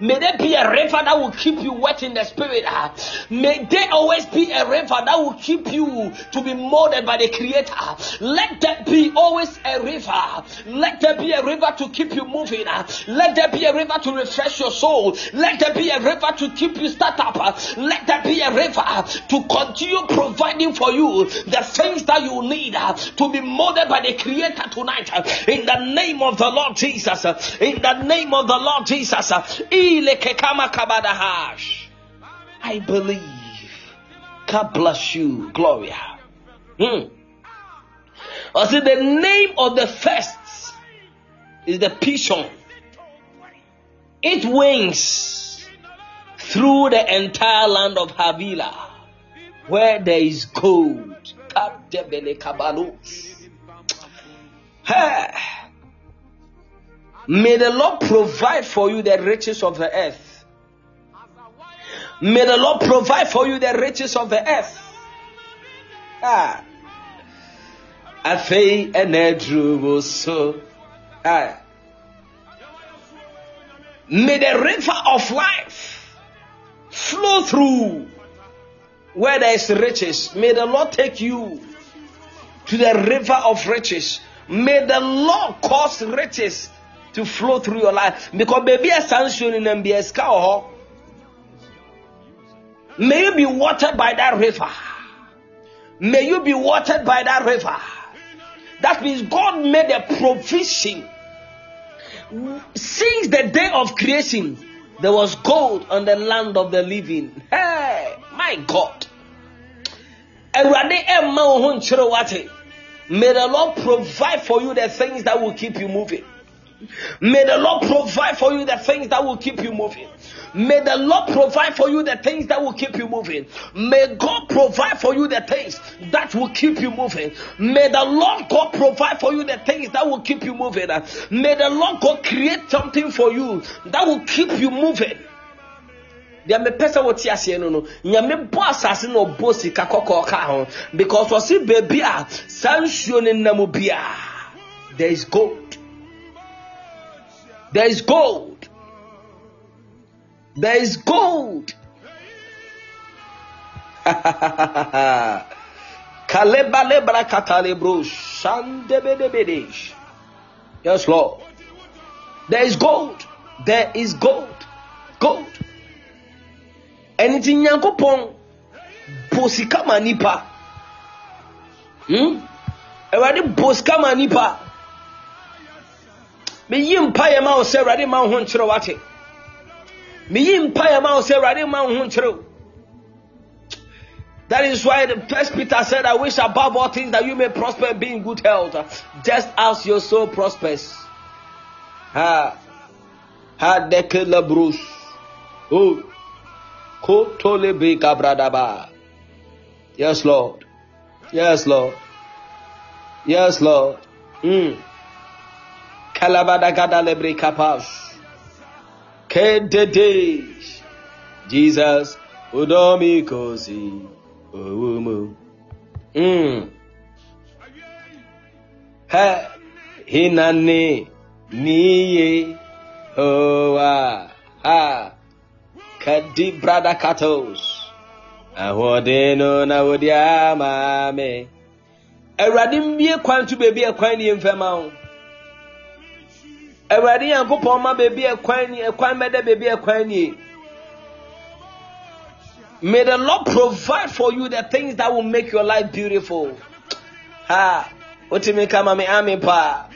May there be a river that will keep you wet in the spirit. ah. May there always be a river that will keep you to be molded by the Creator. Let there be always a river. Let there be a river to keep you moving. ah. Let there be a river to refresh your soul. Let there be a river to keep you start up. ah. Let there be a river to continue providing for you the things that you need to be molded by the Creator tonight. In the name of the Lord Jesus. In the name of the Lord Jesus. ah. I believe. God bless you, Gloria. Hmm. I see the name of the first is the Pishon. It wings through the entire land of Havilah, where there is gold. Hey. May the Lord provide for you the riches of the earth. May the Lord provide for you the riches of the earth. Ah. Ah. May the river of life flow through where there is riches. May the Lord take you to the river of riches. May the Lord cause riches to flow through your life. Because baby a sanction in MBS May you be watered by that river. May you be watered by that river. That means God made a provision. Since the day of creation, there was gold on the land of the living. Hey, my God. May the Lord provide for you the things that will keep you moving. May the Lord provide for you the things that will keep you moving. May the Lord provide for you the things that will keep you moving. May God provide for you the things that will keep you moving. May the Lord God provide for you the things that will keep you moving. May the Lord God create something for you that will keep you moving. deɛ mepɛ sɛ wote aseɛ no no nyame bɔ asase na ɔbɔ sika kɔkɔɔ ka ho because ɔse baabi a saa nsuo no nam biaa there is gold there is gold. There is gold. Yes lord. There is gold. There is gold. Gold. Ɛne nti nyankopɔn bɔ sika ma nipa hmm? awurade bɔ sika ma nipa meyi mpayɛ ma wo sɛ awurade ma wo ho nkyerɛ wate meyi mpayɛ ma wo sɛ awurade ma wo ho That is why the first Peter said, I wish above all things that you may prosper and be in good health, just as your soul prospers. Ha. Ha dekela bruce. Oh. Kotole be kabradaba. Yes, Lord. Yes, Lord. Yes, Lord. Mm. Kalabada lebre kapas. Kedede. Jesus. Udomi kosi. Owumu. Mm. Ha. Hinani. Niye. Hoa. Ha. Kadi brada katos. Ahoɔden no na wodi ama me. Awurade mbie kwan to beebi ɛkwan nie mfɛma ho. Awurade ma ɛkwan nie ɛkwan ɛkwan. May the Lord provide for you the things that will make your life beautiful. Ha, otimi kama me ami pa.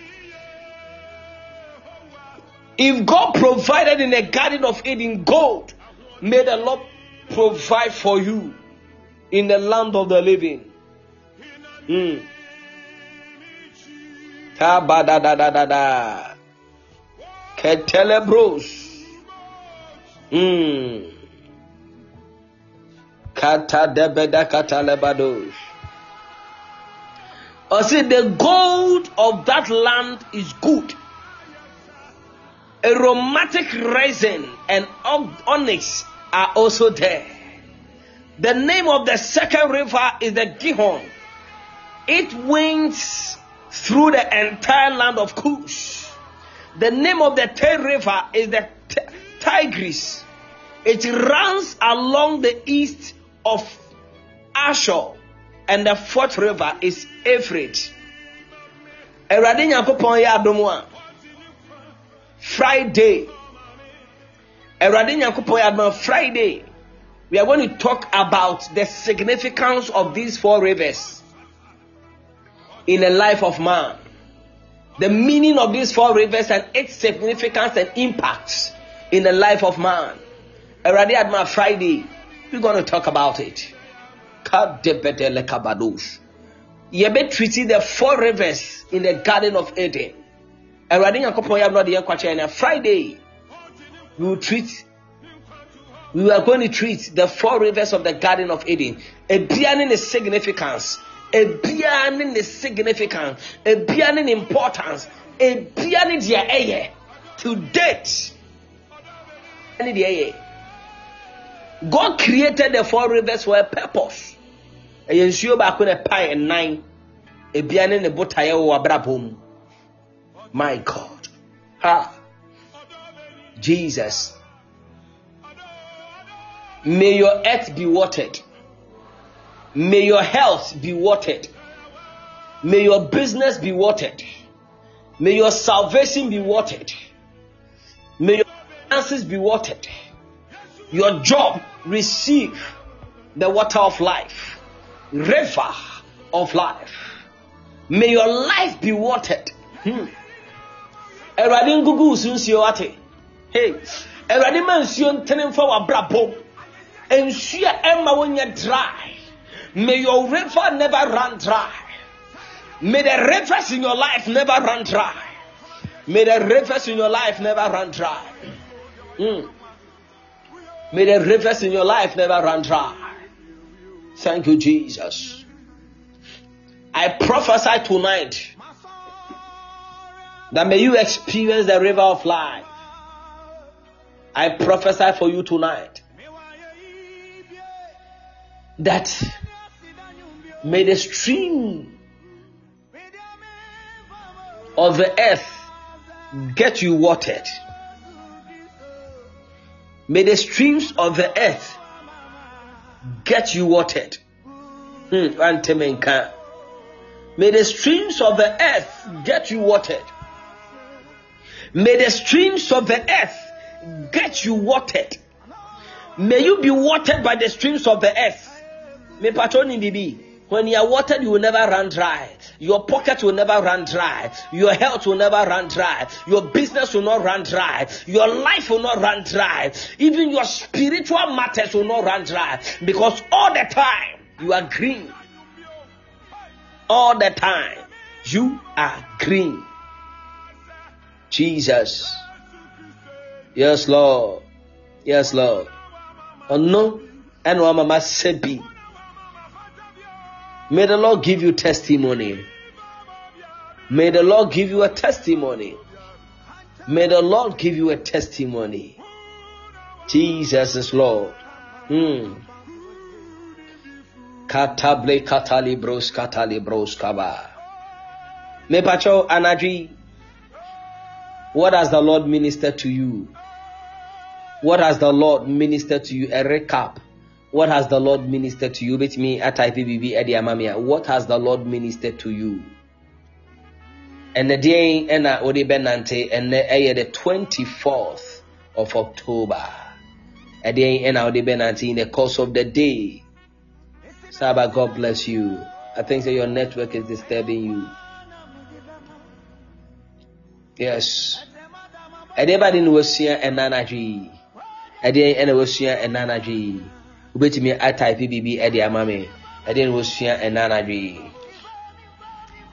If God provided in the Garden of Eden gold, may the Lord provide for you in the land of the living. Mm. da da da da da. Ketelebros. Mm. Kata debeda kata lebados. Or see, the gold of that land is good. Aromatic resin and onyx are also there. The name of the second river is the Gihon. It winds through the entire land of Cush. The name of the third river is the Tigris. It runs along the east of Ashur, and the fourth river is Euphrates. Friday. Friday. We are going to talk about the significance of these four rivers in the life of man. The meaning of these four rivers and its significance and impact in the life of man. Already at my Friday, we're going to talk about it. Yebe treating the four rivers in the Garden of Eden. Already, I'm not the young creature. And Friday, we will treat we are going to treat the four rivers of the Garden of Eden. Ebianin is significance. Ebianin is significance. Ebianin importance. Ebianin dia eye. To date. God created the four rivers for a purpose. Ɛyɛ nsuo baako na ɛpae nnan. Ebianin ne botaeɛ wɔ abrabɔ My God. Ha. Jesus. May your earth be watered. May your health be watered. May your business be watered. May your salvation be watered. May your finances be watered. Your job receive the water of life, river of life. May your life be watered. Hmm. Awurade ngugu ate. Hey, Awurade ma nsuo ntene mfa w'abrabɔ. Nsuo ɛma wonyɛ dry. May your river never run dry. May the rivers in your life never run dry. May the rivers in your life never run dry. Mm. May the rivers in your life never run dry. Thank you, Jesus. I prophesy tonight that may you experience the river of life. I prophesy for you tonight that may the stream of the earth get you watered. May the streams of the earth get you watered. Hmm, May the streams of the earth get you watered. May the streams of the earth get you watered. May you be watered by the streams of the earth. Me patroni bibi. When you are watered, you will never run dry. Your pocket will never run dry. Your health will never run dry. Your business will not run dry. Your life will not run dry. Even your spiritual matters will not run dry. Because all the time, You are green. All the time. You are green. Jesus. Yes, Lord. Yes, Lord. Oh no. And mama sebi. May the Lord give you testimony. May the Lord give you a testimony. May the Lord give you a testimony. Jesus is Lord. Mm. Katable katalibros katalibros kaba. Mepacho anadri. What has the Lord ministered to you? What has the Lord ministered to you? A recap. What has the Lord ministered to you? With me at IPBB Eddie Amamia. What has the Lord ministered to you? And the day and odi benante and the 24th of October. A day and odi benante in the course of the day. Saba, God bless you. I think that your network is disturbing you. Yes. Everybody knows here and nanaji. Ɛdeɛ ɛna wasua ɛna anadwo yi wobɛtumi atype biribi ɛde ama me. Ɛdeɛ na wasua ɛna anadwo yi.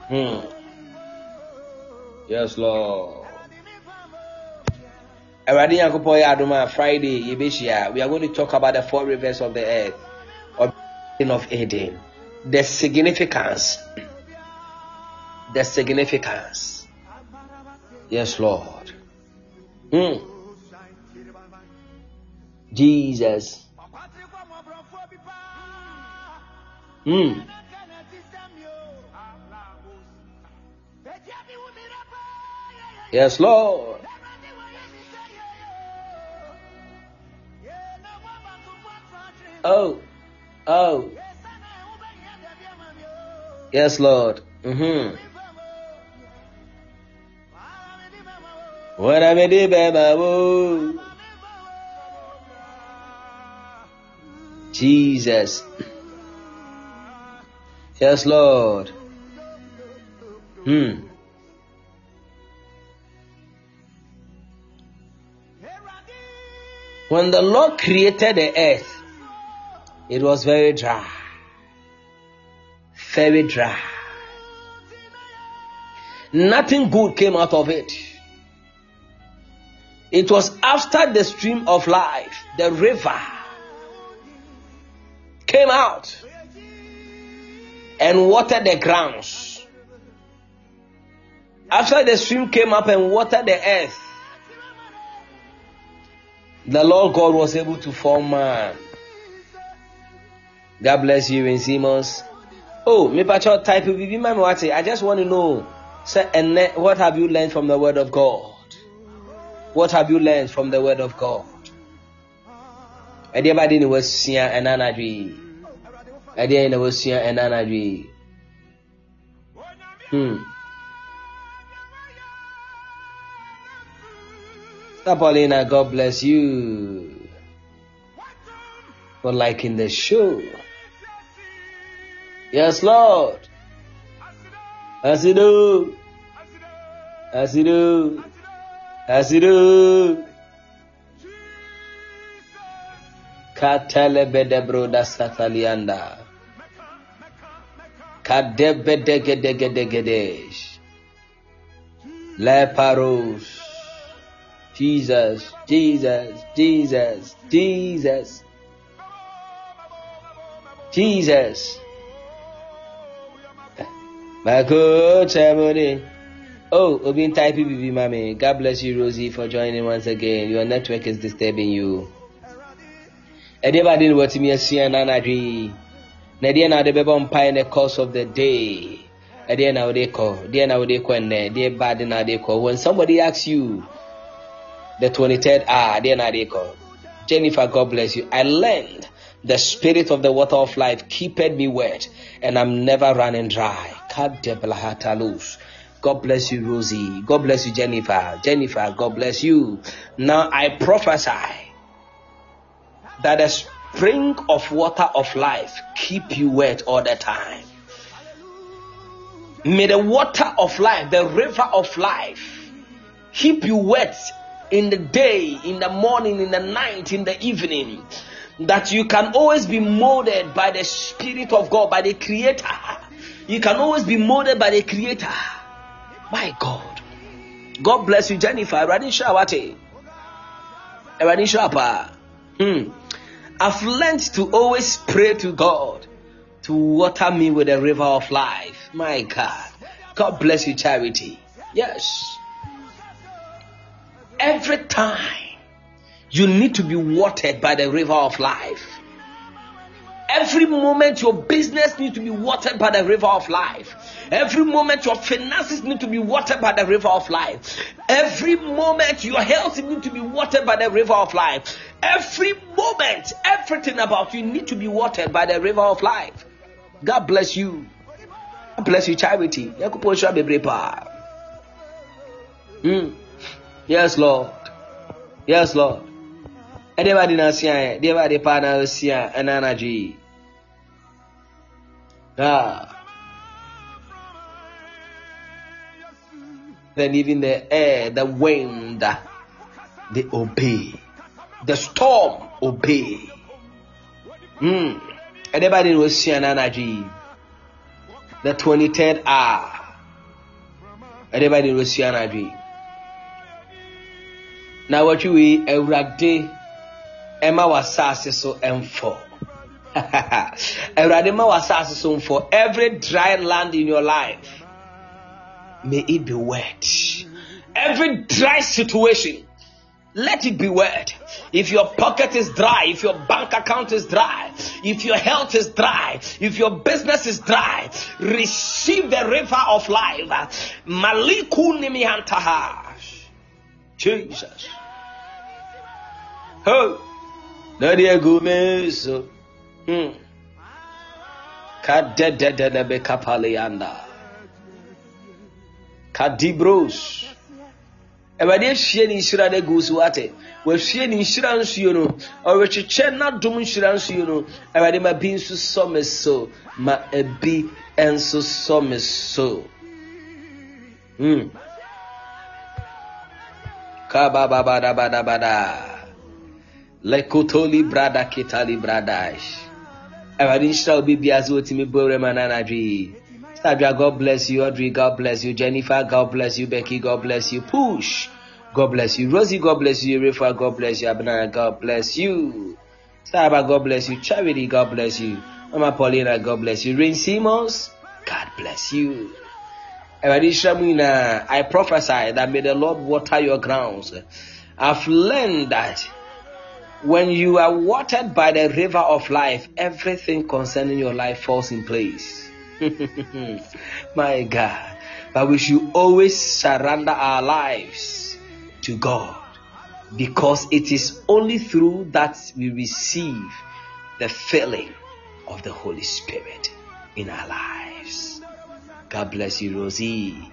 Hmm. yes lord. Awurade nyankopɔn yɛ adom a friday yɛbɛhyia. We are going to talk about the four rivers of the earth of of eden. The significance. The significance. Yes lord. Hmm. Jesus. Mm. Yes, Lord. Oh, oh. Yes, Lord. Mm-hmm. What I did, baby. Jesus. Yes, Lord. Hmm. When the Lord created the earth, it was very dry. Very dry. Nothing good came out of it. It was after the stream of life, the river, came out and watered the grounds. After the stream came up and watered the earth, the Lord God was able to form man. God bless you in. Oh, me pacho type I just want to know. Say, and what have you learned from the word of God? What have you learned from the word of God? ɛdeɛ bade ne wasua ɛna anadwo yi ɛdeɛ na wasua ɛna anadwo yi hmm Paulina, God bless you for liking the show. Yes, Lord. As you do. As you do. As you satalianda. Kadebedegedegedegede. Leparos. Jesus, Jesus, Jesus, Jesus. Jesus. Mako Chamoni. Oh, Obin Type BB Mami. God bless you, Rosie, for joining once again. Your network is disturbing you. ɛdeɛ baade ne watumi asua na yi na wode bɛbɔ mpae the course of the day ɛdeɛ na wode kɔ deɛ na wode kɔ nnɛ deɛ baade na wode kɔ when somebody asks you the 23rd hour deɛ na wode kɔ jennifer god bless you i learned the spirit of the water of life keepeth me wet and i'm never running dry God bless you, Rosie. God bless you, Jennifer. Jennifer, God bless you. Now I prophesy that the spring of water of life keep you wet all the time. May the water of life, the river of life, keep you wet in the day, in the morning, in the night, in the evening. that you can always be molded by the Spirit of God, by the Creator. You can always be molded by the Creator. My God. God bless you, Jennifer. Awurade nhyira wo ate. Awurade nhyira wo paa. Hmm. I've learned to always pray to God to water me with the river of life. My God. God bless you, charity. Yes. Every time you need to be watered by the river of life. Every moment your business needs to be watered by the river of life. Every moment your finances need to be watered by the river of life. Every moment your health need to be watered by the river of life. Every moment, everything about you need to be watered by the river of life. God bless you. God bless you, charity. Mm. Yes, Lord. Yes, Lord. de na ba de paa na asia ɛna anadwo ah then even the air the wind. They obey. The storm obey. Asia na anadwo yi the 23rd hour. Ɛdeɛ ba de na asia na anadwo yi na wɔtwe wei awurade ɛma w'asase so ɛmfɔ awurade ma w'asase so mfɔ every dry land in your life may it be wet every dry situation let it be wet if your pocket is dry if your bank account is dry if your health is dry if your business is dry receive the river of life maliku jesus oh Nadia Gomez. Hmm. Kadededebe kapalianda. Kadibros. Awurade ahyia ne nhyira no agu so ate wahwie ne nhyira nsuo no ɔrekyekyɛ n'adom nhyira nsuo no awurade ma bi nso sɔ me so ma ebi nso sɔ me so hmm. kabababadabadabada. Lekotoli brada kitali bradash awurade nhyira wo bibia sɛ wɔtumi bɔwerɛ ma yi Sabia, God bless you. Audrey, God bless you. Jennifer, God bless you. Becky, God bless you. Push, God bless you. Rosie, God bless you. Rifa, God bless you. Abnana, God bless you. Saba, God bless you. Charity, God bless you. Mama Paulina, God bless you. Rain Simmons, God bless you. I prophesy that may the Lord water your grounds. I've learned that when you are watered by the river of life, everything concerning your life falls in place. My God. But we should always surrender our lives to God because it is only through that we receive the filling of the Holy Spirit in our lives. God bless you, Rosie.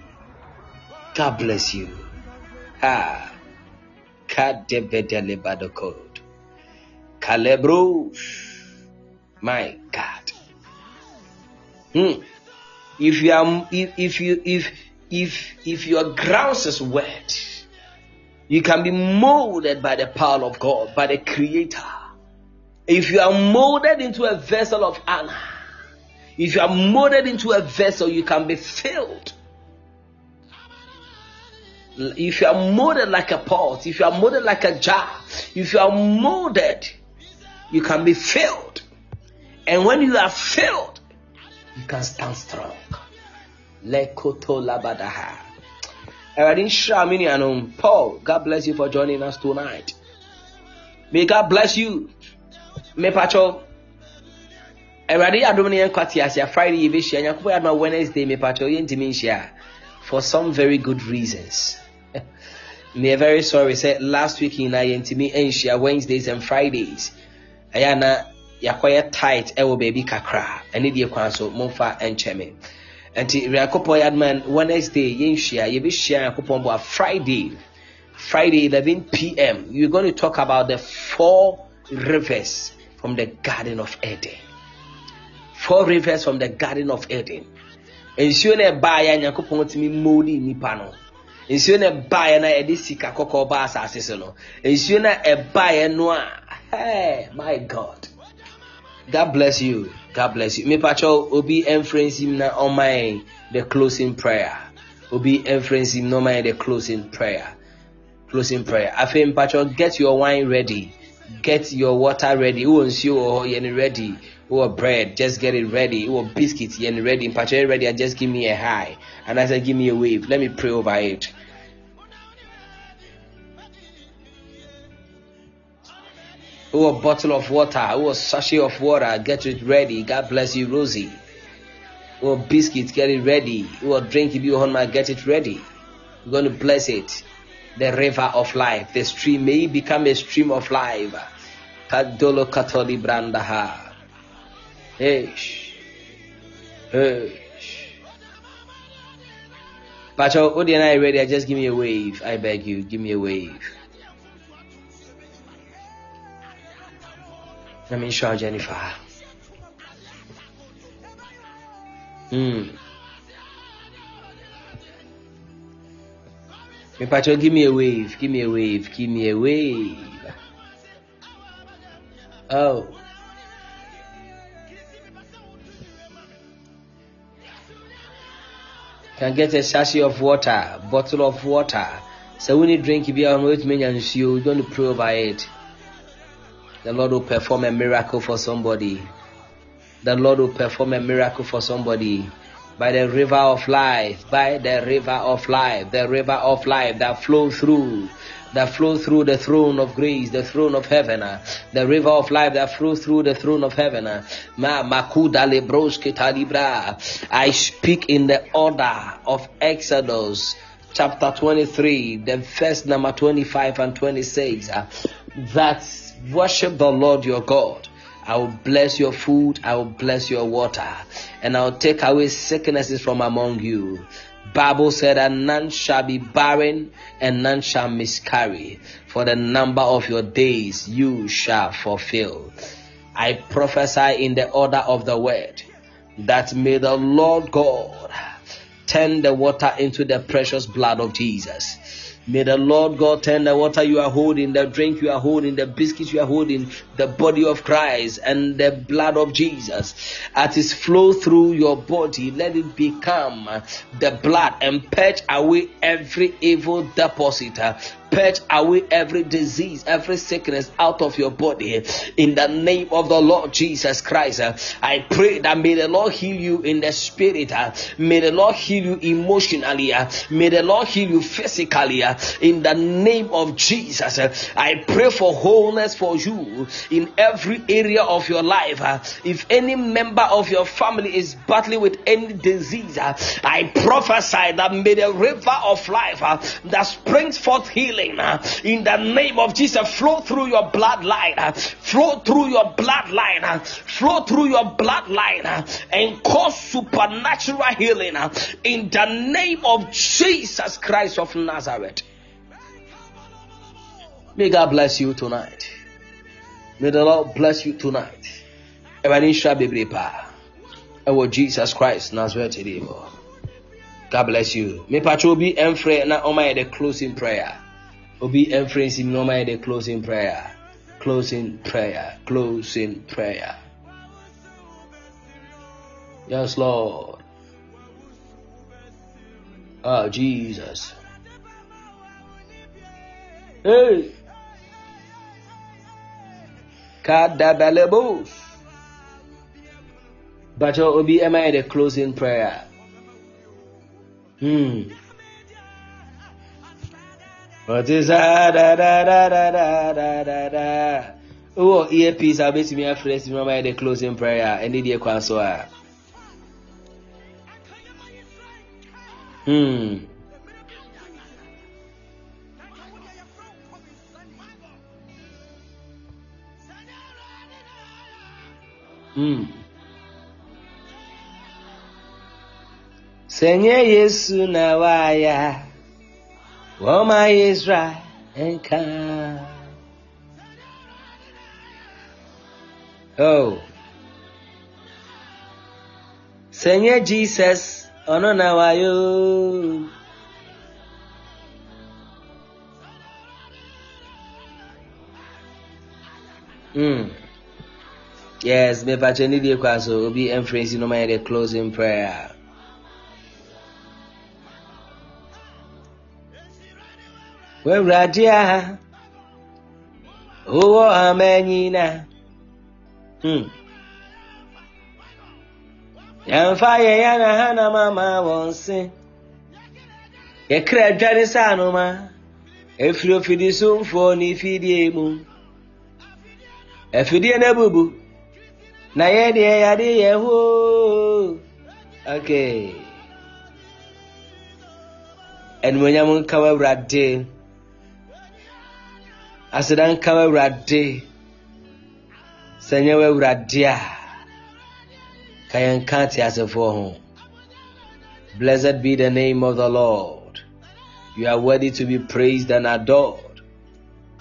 God bless you. Ah. Kadebedelebadokod. Kalebrosh. My God. Hmm. If you are if, if you if if if your grounds is wet, you can be molded by the power of God, by the Creator. If you are molded into a vessel of honor, if you are molded into a vessel, you can be filled. If you are molded like a pot, if you are molded like a jar, if you are molded, you can be filled. And when you are filled, you can stand strong. Lekoto labadaha. Nhyira me nuanom Paul, God bless you for joining us tonight. May God bless you. Mepacho. Awurade yɛ adom no yɛn kwate ase a Friday yɛbɛhyia Nyankopɔn yɛ adom a Wednesday mepacho yɛntumi nhyia for some very good reasons. Meyɛ very sorry sɛ last week nyinaa yɛntumi nhyia Wednesdays and Fridays. Ɛyɛ ana yɛakɔyɛ tight ɛwɔ baabi kakra. Ɛne deɛ kwan so momfa nkyɛ me. Nti nyankopɔn yɛ adoma wednesday yɛnhyia yɛbɛhyia nyankopɔn bɔ a friday friday 11 pm we're going to talk about the four rivers from the garden of eden. Four rivers from the garden of eden. Nsuo no ɛbaeɛ nyankopɔn tumi mmoodi nnipa no. Nsuo no ɛbaeɛ no a yɛde sika kɔkɔɔ ba asase so no. Nsuo no ɛbaeɛ no a Hey, my God. God bless you. God bless you. Me pacho obi inference him na on my the closing prayer. Obi inference him no my the closing prayer. Closing prayer. Afe pacho get your wine ready. Get your water ready. Who wants you oh, or yen ready? Or bread, just get it ready. Or biscuits, yen ready. Pacho ready, and just give me a high. And I said, give me a wave. Let me pray over it. Who a bottle of water, who a sachet of water, get it ready. God bless you, Rosie. A biscuit, get it ready. A drink, if you my get it ready. We're going to bless it. The river of life, the stream may become a stream of life. Kadolo katoli brandaha. Eish. Eish. Pacho, Odi and I ready. Just give me a wave. I beg you, give me a wave. Let me show Jennifer. Hmm. Me Pacho, give me a wave. Give me a wave. Give me a wave. Oh. Can get a sachet of water, bottle of water. So when you drink, you are with me and you don't pray over it. The Lord will perform a miracle for somebody. The Lord will perform a miracle for somebody. By the river of life, by the river of life, the river of life that flows through, that flows through the throne of grace, the throne of heaven, the river of life that flows through the throne of heaven. Ma talibra. I speak in the order of Exodus chapter 23, the verse number 25 and 26, uh, that worship the Lord your God. I will bless your food, I will bless your water, and I will take away sicknesses from among you. Bible said that none shall be barren and none shall miscarry. For the number of your days you shall fulfill. I prophesy in the order of the word that may the Lord God turn the water into the precious blood of Jesus. May the Lord God turn the water you are holding, the drink you are holding, the biscuits you are holding, the body of Christ and the blood of Jesus. As it flow through your body, let it become the blood and purge away every evil deposit. Purge away every disease, every sickness out of your body. In the name of the Lord Jesus Christ, I pray that may the Lord heal you in the spirit. May the Lord heal you emotionally. May the Lord heal you physically. In the name of Jesus, I pray for wholeness for you in every area of your life. If any member of your family is battling with any disease, I prophesy that may the river of life that springs forth healing Uh, in the name of Jesus flow through your bloodline, uh, flow through your bloodline, uh, flow through your bloodline and cause supernatural healing in the name of Jesus Christ of Nazareth. May God bless you tonight. May the Lord bless you tonight. Ẹ̀rọ̀dì nṣá. Ẹ̀wọ̀ Jesus Christ Nazareth. God bless you. Mipatro obi ɛnfrɛ na ɔma yɛ the closing prayer. Obi ɔma yɛ the closing prayer. Closing prayer. Closing prayer. Yes, Lord. Oh, Jesus. Hey. Kadabalebos. But Obi, am I the closing prayer? Hmm. What is that? Da, da, da, da, da, da, da, da. Oh, earpiece, I'll bet me a phrase, remember the closing prayer, and the kwanswa. Hmm. Hmm. Senye Yesu na waya, woma Israel enka. Oh. Senye Jesus, ono na wayo. Mm. Yes, me pache ni die kwa so obi emphasize no my the closing prayer. Wewurade a wowɔ ama nyina hmm. yɛmfa yɛyɛ na ha na mama wɔn se yɛkra adwane sɛ anoma ɛfiri ofidi somfoɔ ne fidie mu afidie no abubu na yɛdeɛ yɛade yɛ hoo okay animonyam nka w'awurade nka a ka ho blessed be the name of the lord. You are worthy to be praised and adored.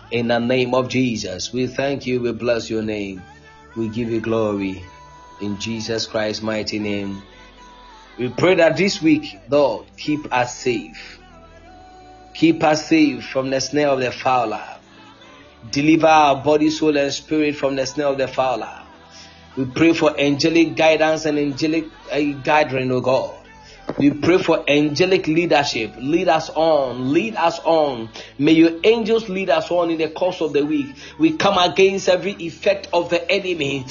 In the name of jesus we thank you we bless your name we give you glory. In jesus christ's mighty name we pray that this week lord keep us safe. Keep us safe from the snare of the fowler Deliver our body, soul, and spirit from the snare of the fowler. We pray for angelic guidance and angelic uh, guidance, O God. We pray for angelic leadership. Lead us on. Lead us on. May your angels lead us on in the course of the week. We come against every effect of the enemy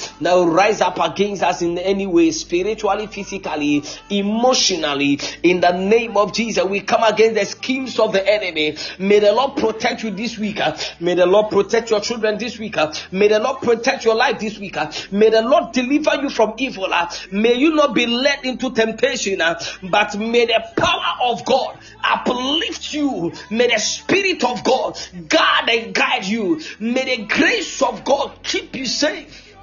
will rise up against us in any way, spiritually, physically, emotionally. In the name of Jesus, we come against the schemes of the enemy. May the Lord protect you this week. May the Lord protect your children this week. May the Lord protect your life this week. May the Lord deliver you from evil. May you not be led into temptation. But may the power of God uplift you. May the Spirit of God guard and guide you. May the grace of God keep you safe.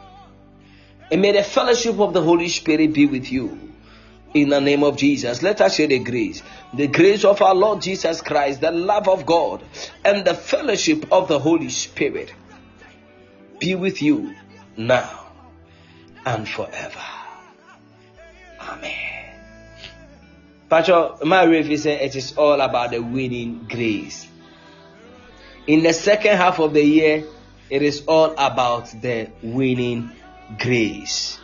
And may the fellowship of the Holy Spirit be with you. In the name of Jesus, let us share the grace. The grace of our Lord Jesus Christ, the love of God, and the fellowship of the Holy Spirit be with you now and forever. Amen. Pastor Mary said it is all about the winning grace. In the second half of the year, it is all about the winning grace.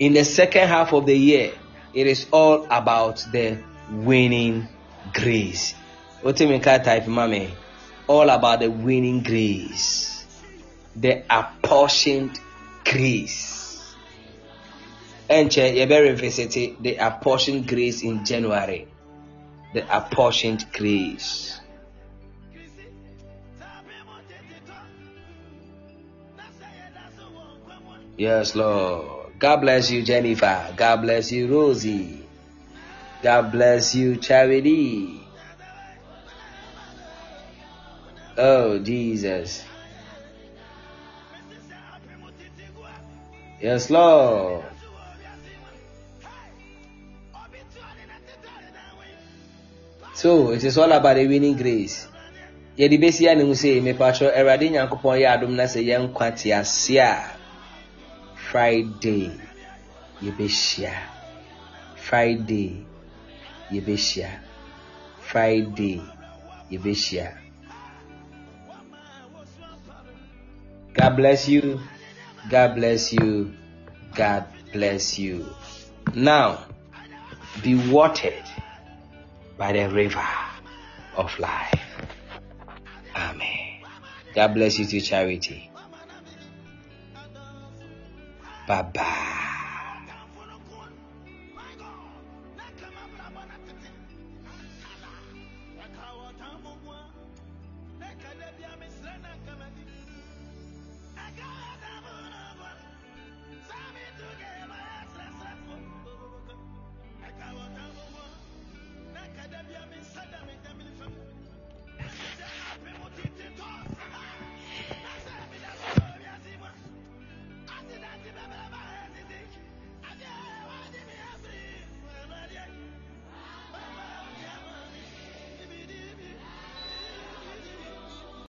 In the second half of the year, it is all about the winning grace. What do you type, mommy? All about the winning grace, the apportioned grace. Ɛnkyɛ yɛbɛ revisit the apportioned grace in january. The apportioned grace yes lord. God bless you jennifer. God bless you rosie. God bless you charity. Oh jesus. Yes lord So it is all about the winning grace. Yɛde besi a ne ho sɛ mepatwɛ Awurade Nyankopɔn yɛ adom na sɛ yɛn nkwa te ase a Friday yɛbɛhyia. Friday yɛbɛhyia. Friday yɛbɛhyia. God bless you. God bless you. God bless you. Now, be watered by the river of life. Amen. God bless you to charity. Bye bye.